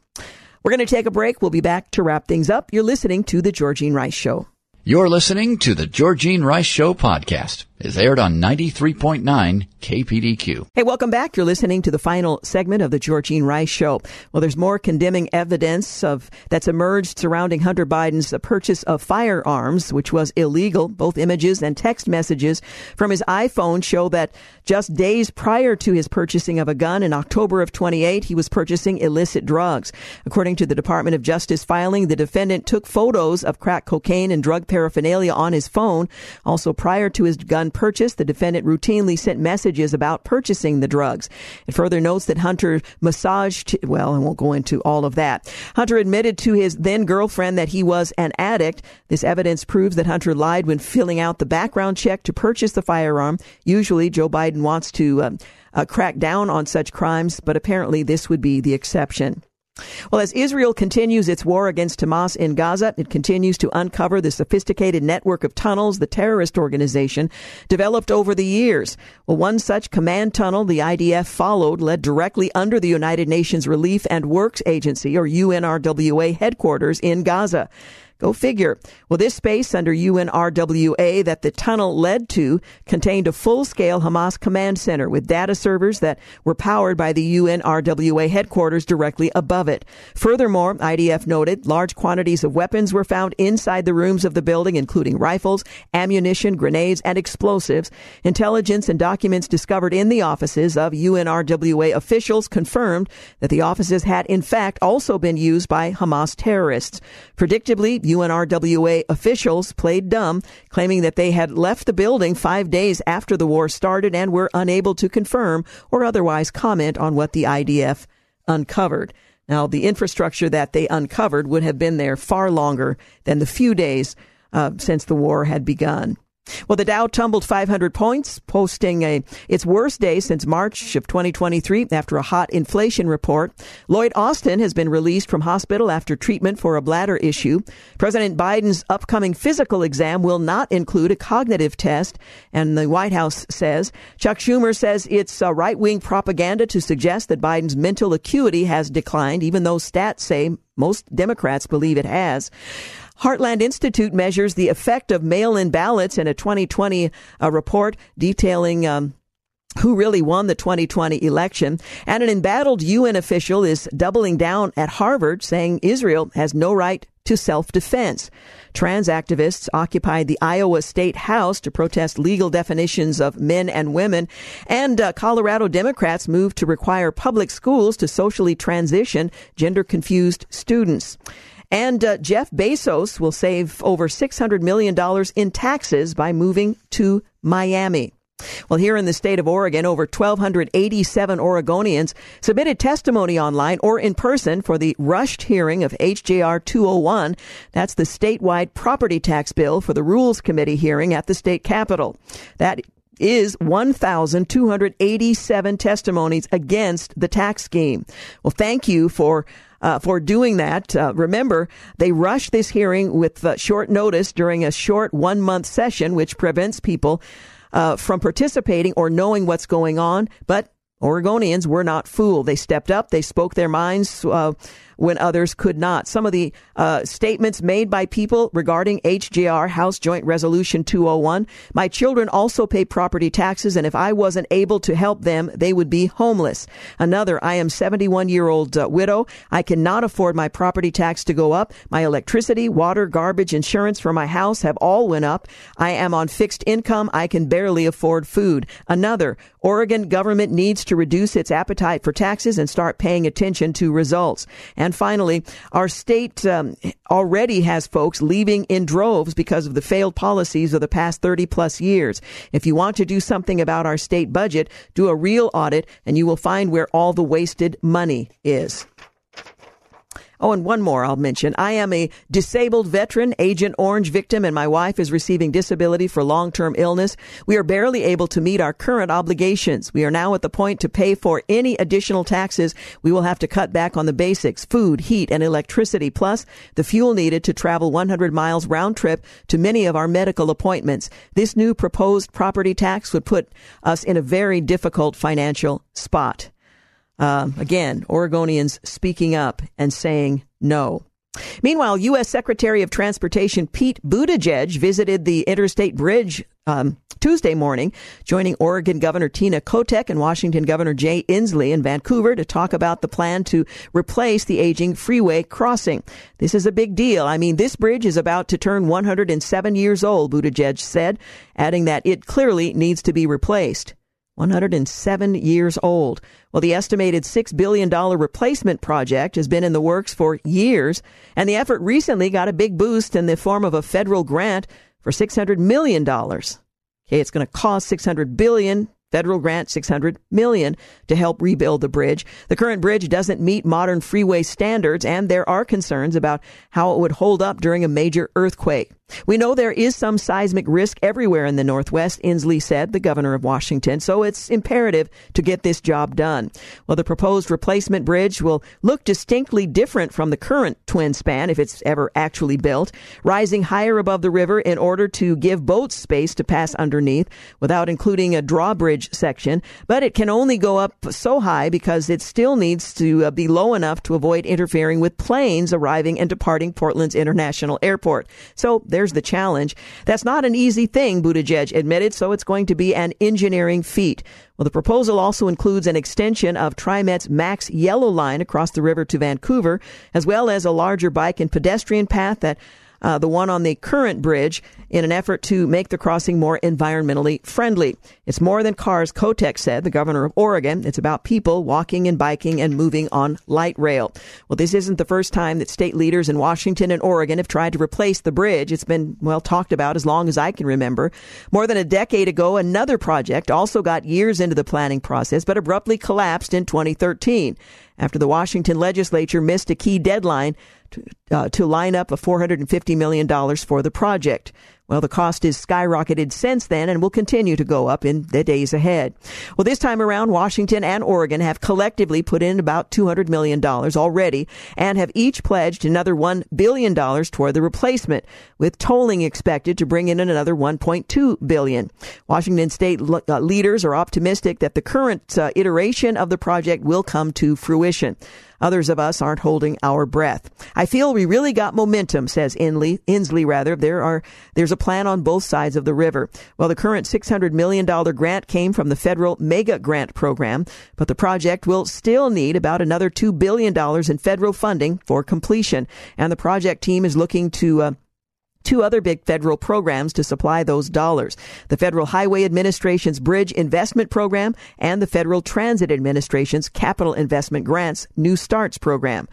S2: We're going to take a break. We'll be back to wrap things up. You're listening to The Georgene Rice Show.
S1: You're listening to the Georgene Rice Show podcast. Is aired on 93.9 KPDQ.
S2: Hey, welcome back. You're listening to the final segment of the Georgene Rice Show. Well, there's more condemning evidence of that's emerged surrounding Hunter Biden's uh, purchase of firearms, which was illegal. Both images and text messages from his iPhone show that just days prior to his purchasing of a gun in October of 28, he was purchasing illicit drugs. According to the Department of Justice filing, the defendant took photos of crack cocaine and drug paraphernalia on his phone. Also, prior to his gun purchase, the defendant routinely sent messages about purchasing the drugs. It further notes that Hunter massaged, well, I won't go into all of that. Hunter admitted to his then girlfriend that he was an addict. This evidence proves that Hunter lied when filling out the background check to purchase the firearm. Usually, Joe Biden wants to um, uh, crack down on such crimes, but apparently this would be the exception. Well, as Israel continues its war against Hamas in Gaza, it continues to uncover the sophisticated network of tunnels the terrorist organization developed over the years. Well, one such command tunnel the IDF followed led directly under the United Nations Relief and Works Agency, or UNRWA, headquarters in Gaza. Go figure. Well, this space under UNRWA that the tunnel led to contained a full-scale Hamas command center with data servers that were powered by the UNRWA headquarters directly above it. Furthermore, IDF noted large quantities of weapons were found inside the rooms of the building, including rifles, ammunition, grenades, and explosives. Intelligence and documents discovered in the offices of UNRWA officials confirmed that the offices had in fact also been used by Hamas terrorists. Predictably, UNRWA officials played dumb, claiming that they had left the building five days after the war started and were unable to confirm or otherwise comment on what the IDF uncovered. Now, the infrastructure that they uncovered would have been there far longer than the few days uh, since the war had begun. Well, the Dow tumbled 500 points, posting a, its worst day since March of 2023 after a hot inflation report. Lloyd Austin has been released from hospital after treatment for a bladder issue. President Biden's upcoming physical exam will not include a cognitive test, and the White House says. Chuck Schumer says it's right wing propaganda to suggest that Biden's mental acuity has declined, even though stats say most Democrats believe it has. Heartland Institute measures the effect of mail in ballots in a 2020 uh, report detailing. Um, who really won the 2020 election. And an embattled UN official is doubling down at Harvard, saying Israel has no right to self defense. Trans activists occupied the Iowa State House to protest legal definitions of men and women. And uh, Colorado Democrats moved to require public schools to socially transition gender confused students. And uh, Jeff Bezos will save over $600 million in taxes by moving to Miami. Well, here in the state of Oregon, over 1,287 Oregonians submitted testimony online or in person for the rushed hearing of HJR 201. That's the statewide property tax bill for the Rules Committee hearing at the state capitol. That is 1,287 testimonies against the tax scheme. Well, thank you for uh, for doing that. Uh, remember, they rushed this hearing with uh, short notice during a short one month session, which prevents people uh, from participating or knowing what's going on. But Oregonians were not fooled. They stepped up. They spoke their minds uh, when others could not. Some of the uh, statements made by people regarding HJR, House Joint Resolution 201. My children also pay property taxes, and if I wasn't able to help them, they would be homeless. Another, I am 71 year old uh, widow. I cannot afford my property tax to go up. My electricity, water, garbage, insurance for my house have all went up. I am on fixed income. I can barely afford food. Another, Oregon government needs to reduce its appetite for taxes and start paying attention to results. And finally, our state um, already has folks leaving in droves because of the failed policies of the past 30 plus years. If you want to do something about our state budget, do a real audit and you will find where all the wasted money is. Oh, and one more I'll mention. I am a disabled veteran, Agent Orange victim, and my wife is receiving disability for long-term illness. We are barely able to meet our current obligations. We are now at the point to pay for any additional taxes. We will have to cut back on the basics, food, heat, and electricity, plus the fuel needed to travel 100 miles round trip to many of our medical appointments. This new proposed property tax would put us in a very difficult financial spot. Uh, again, Oregonians speaking up and saying no. Meanwhile, U.S. Secretary of Transportation Pete Buttigieg visited the Interstate Bridge um, Tuesday morning, joining Oregon Governor Tina Kotek and Washington Governor Jay Inslee in Vancouver to talk about the plan to replace the aging freeway crossing. This is a big deal. I mean, this bridge is about to turn 107 years old, Buttigieg said, adding that it clearly needs to be replaced. 107 years old. Well, the estimated $6 billion replacement project has been in the works for years, and the effort recently got a big boost in the form of a federal grant for $600 million. Okay, it's going to cost 600 billion Federal grant 600 million to help rebuild the bridge. The current bridge doesn't meet modern freeway standards and there are concerns about how it would hold up during a major earthquake. We know there is some seismic risk everywhere in the Northwest, Inslee said, the governor of Washington, so it's imperative to get this job done. Well, the proposed replacement bridge will look distinctly different from the current twin span if it's ever actually built, rising higher above the river in order to give boats space to pass underneath without including a drawbridge section, but it can only go up so high because it still needs to uh, be low enough to avoid interfering with planes arriving and departing Portland's International Airport. So there's the challenge. That's not an easy thing, Buttigieg admitted, so it's going to be an engineering feat. Well, the proposal also includes an extension of TriMet's MAX Yellow Line across the river to Vancouver, as well as a larger bike and pedestrian path that uh, the one on the current bridge, in an effort to make the crossing more environmentally friendly. It's more than cars, Kotek said, the governor of Oregon. It's about people walking and biking and moving on light rail. Well, this isn't the first time that state leaders in Washington and Oregon have tried to replace the bridge. It's been, well, talked about as long as I can remember. More than a decade ago, another project also got years into the planning process, but abruptly collapsed in 2013 after the Washington legislature missed a key deadline to, uh, to line up a $450 million for the project. Well, the cost has skyrocketed since then and will continue to go up in the days ahead. Well, this time around, Washington and Oregon have collectively put in about $200 million already and have each pledged another $1 billion toward the replacement, with tolling expected to bring in another 1.2 billion. Washington state uh, leaders are optimistic that the current uh, iteration of the project will come to fruition. Others of us aren't holding our breath. I feel we really got momentum, says Inslee. Inslee rather. There are there's a plan on both sides of the river. Well, the current $600 million grant came from the federal mega grant program, but the project will still need about another $2 billion in federal funding for completion. And the project team is looking to uh, two other big federal programs to supply those dollars. The Federal Highway Administration's Bridge Investment Program and the Federal Transit Administration's Capital Investment Grants New Starts Program.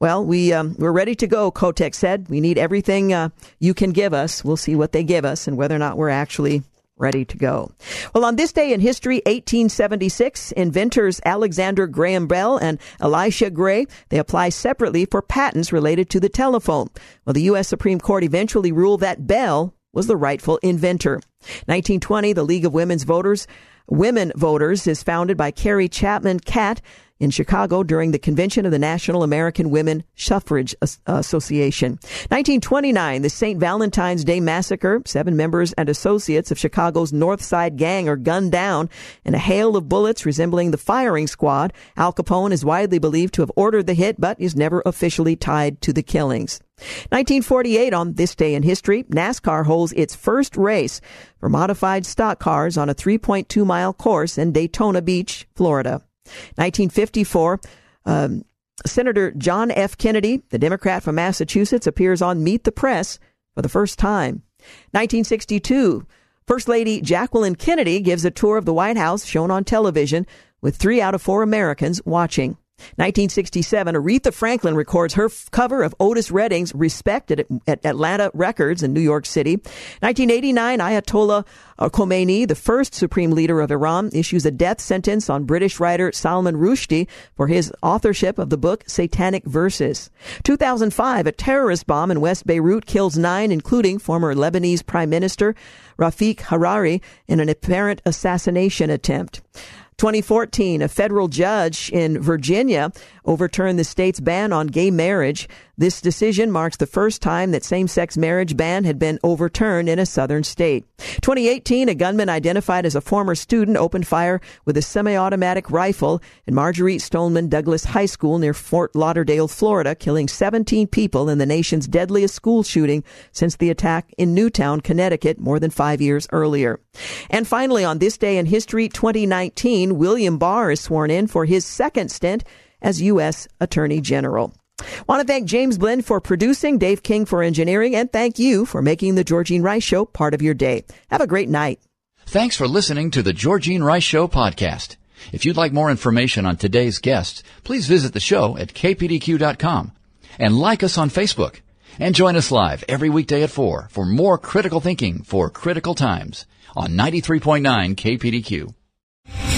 S2: Well, we um, we're ready to go. Kotek said we need everything uh, you can give us. We'll see what they give us and whether or not we're actually ready to go. Well, on this day in history, 1876, inventors Alexander Graham Bell and Elisha Gray, they apply separately for patents related to the telephone. Well, the U.S. Supreme Court eventually ruled that Bell was the rightful inventor. 1920, the League of Women's Voters, Women Voters is founded by Carrie Chapman Catt in Chicago during the convention of the National American Women Suffrage Association. 1929, the St. Valentine's Day Massacre. Seven members and associates of Chicago's North Side Gang are gunned down in a hail of bullets resembling the firing squad. Al Capone is widely believed to have ordered the hit, but is never officially tied to the killings. 1948, on this day in history, NASCAR holds its first race for modified stock cars on a 3.2 mile course in Daytona Beach, Florida. 1954, um, Senator John F. Kennedy, the Democrat from Massachusetts, appears on Meet the Press for the first time. 1962, First Lady Jacqueline Kennedy gives a tour of the White House shown on television with three out of four Americans watching. 1967, Aretha Franklin records her f- cover of Otis Redding's Respect at, at, Atlantic Records in New York City. 1989, Ayatollah Khomeini, the first supreme leader of Iran, issues a death sentence on British writer Salman Rushdie for his authorship of the book Satanic Verses. 2005, a terrorist bomb in West Beirut kills nine, including former Lebanese Prime Minister Rafik Hariri, in an apparent assassination attempt. 2014, a federal judge in Virginia overturned the state's ban on gay marriage. This decision marks the first time that same-sex marriage ban had been overturned in a southern state. 2018, a gunman identified as a former student opened fire with a semi-automatic rifle at Marjory Stoneman Douglas High School near Fort Lauderdale, Florida, killing 17 people in the nation's deadliest school shooting since the attack in Newtown, Connecticut, more than five years earlier. And finally, on this day in history, 2019, William Barr is sworn in for his second stint as U.S. Attorney General. Want to thank James Blend for producing, Dave King for engineering, and thank you for making the Georgene Rice Show part of your day. Have a great night.
S1: Thanks for listening to the Georgene Rice Show podcast. If you'd like more information on today's guests, please visit the show at kpdq.com and like us on Facebook. And join us live every weekday at 4 for more critical thinking for critical times on 93.9 KPDQ.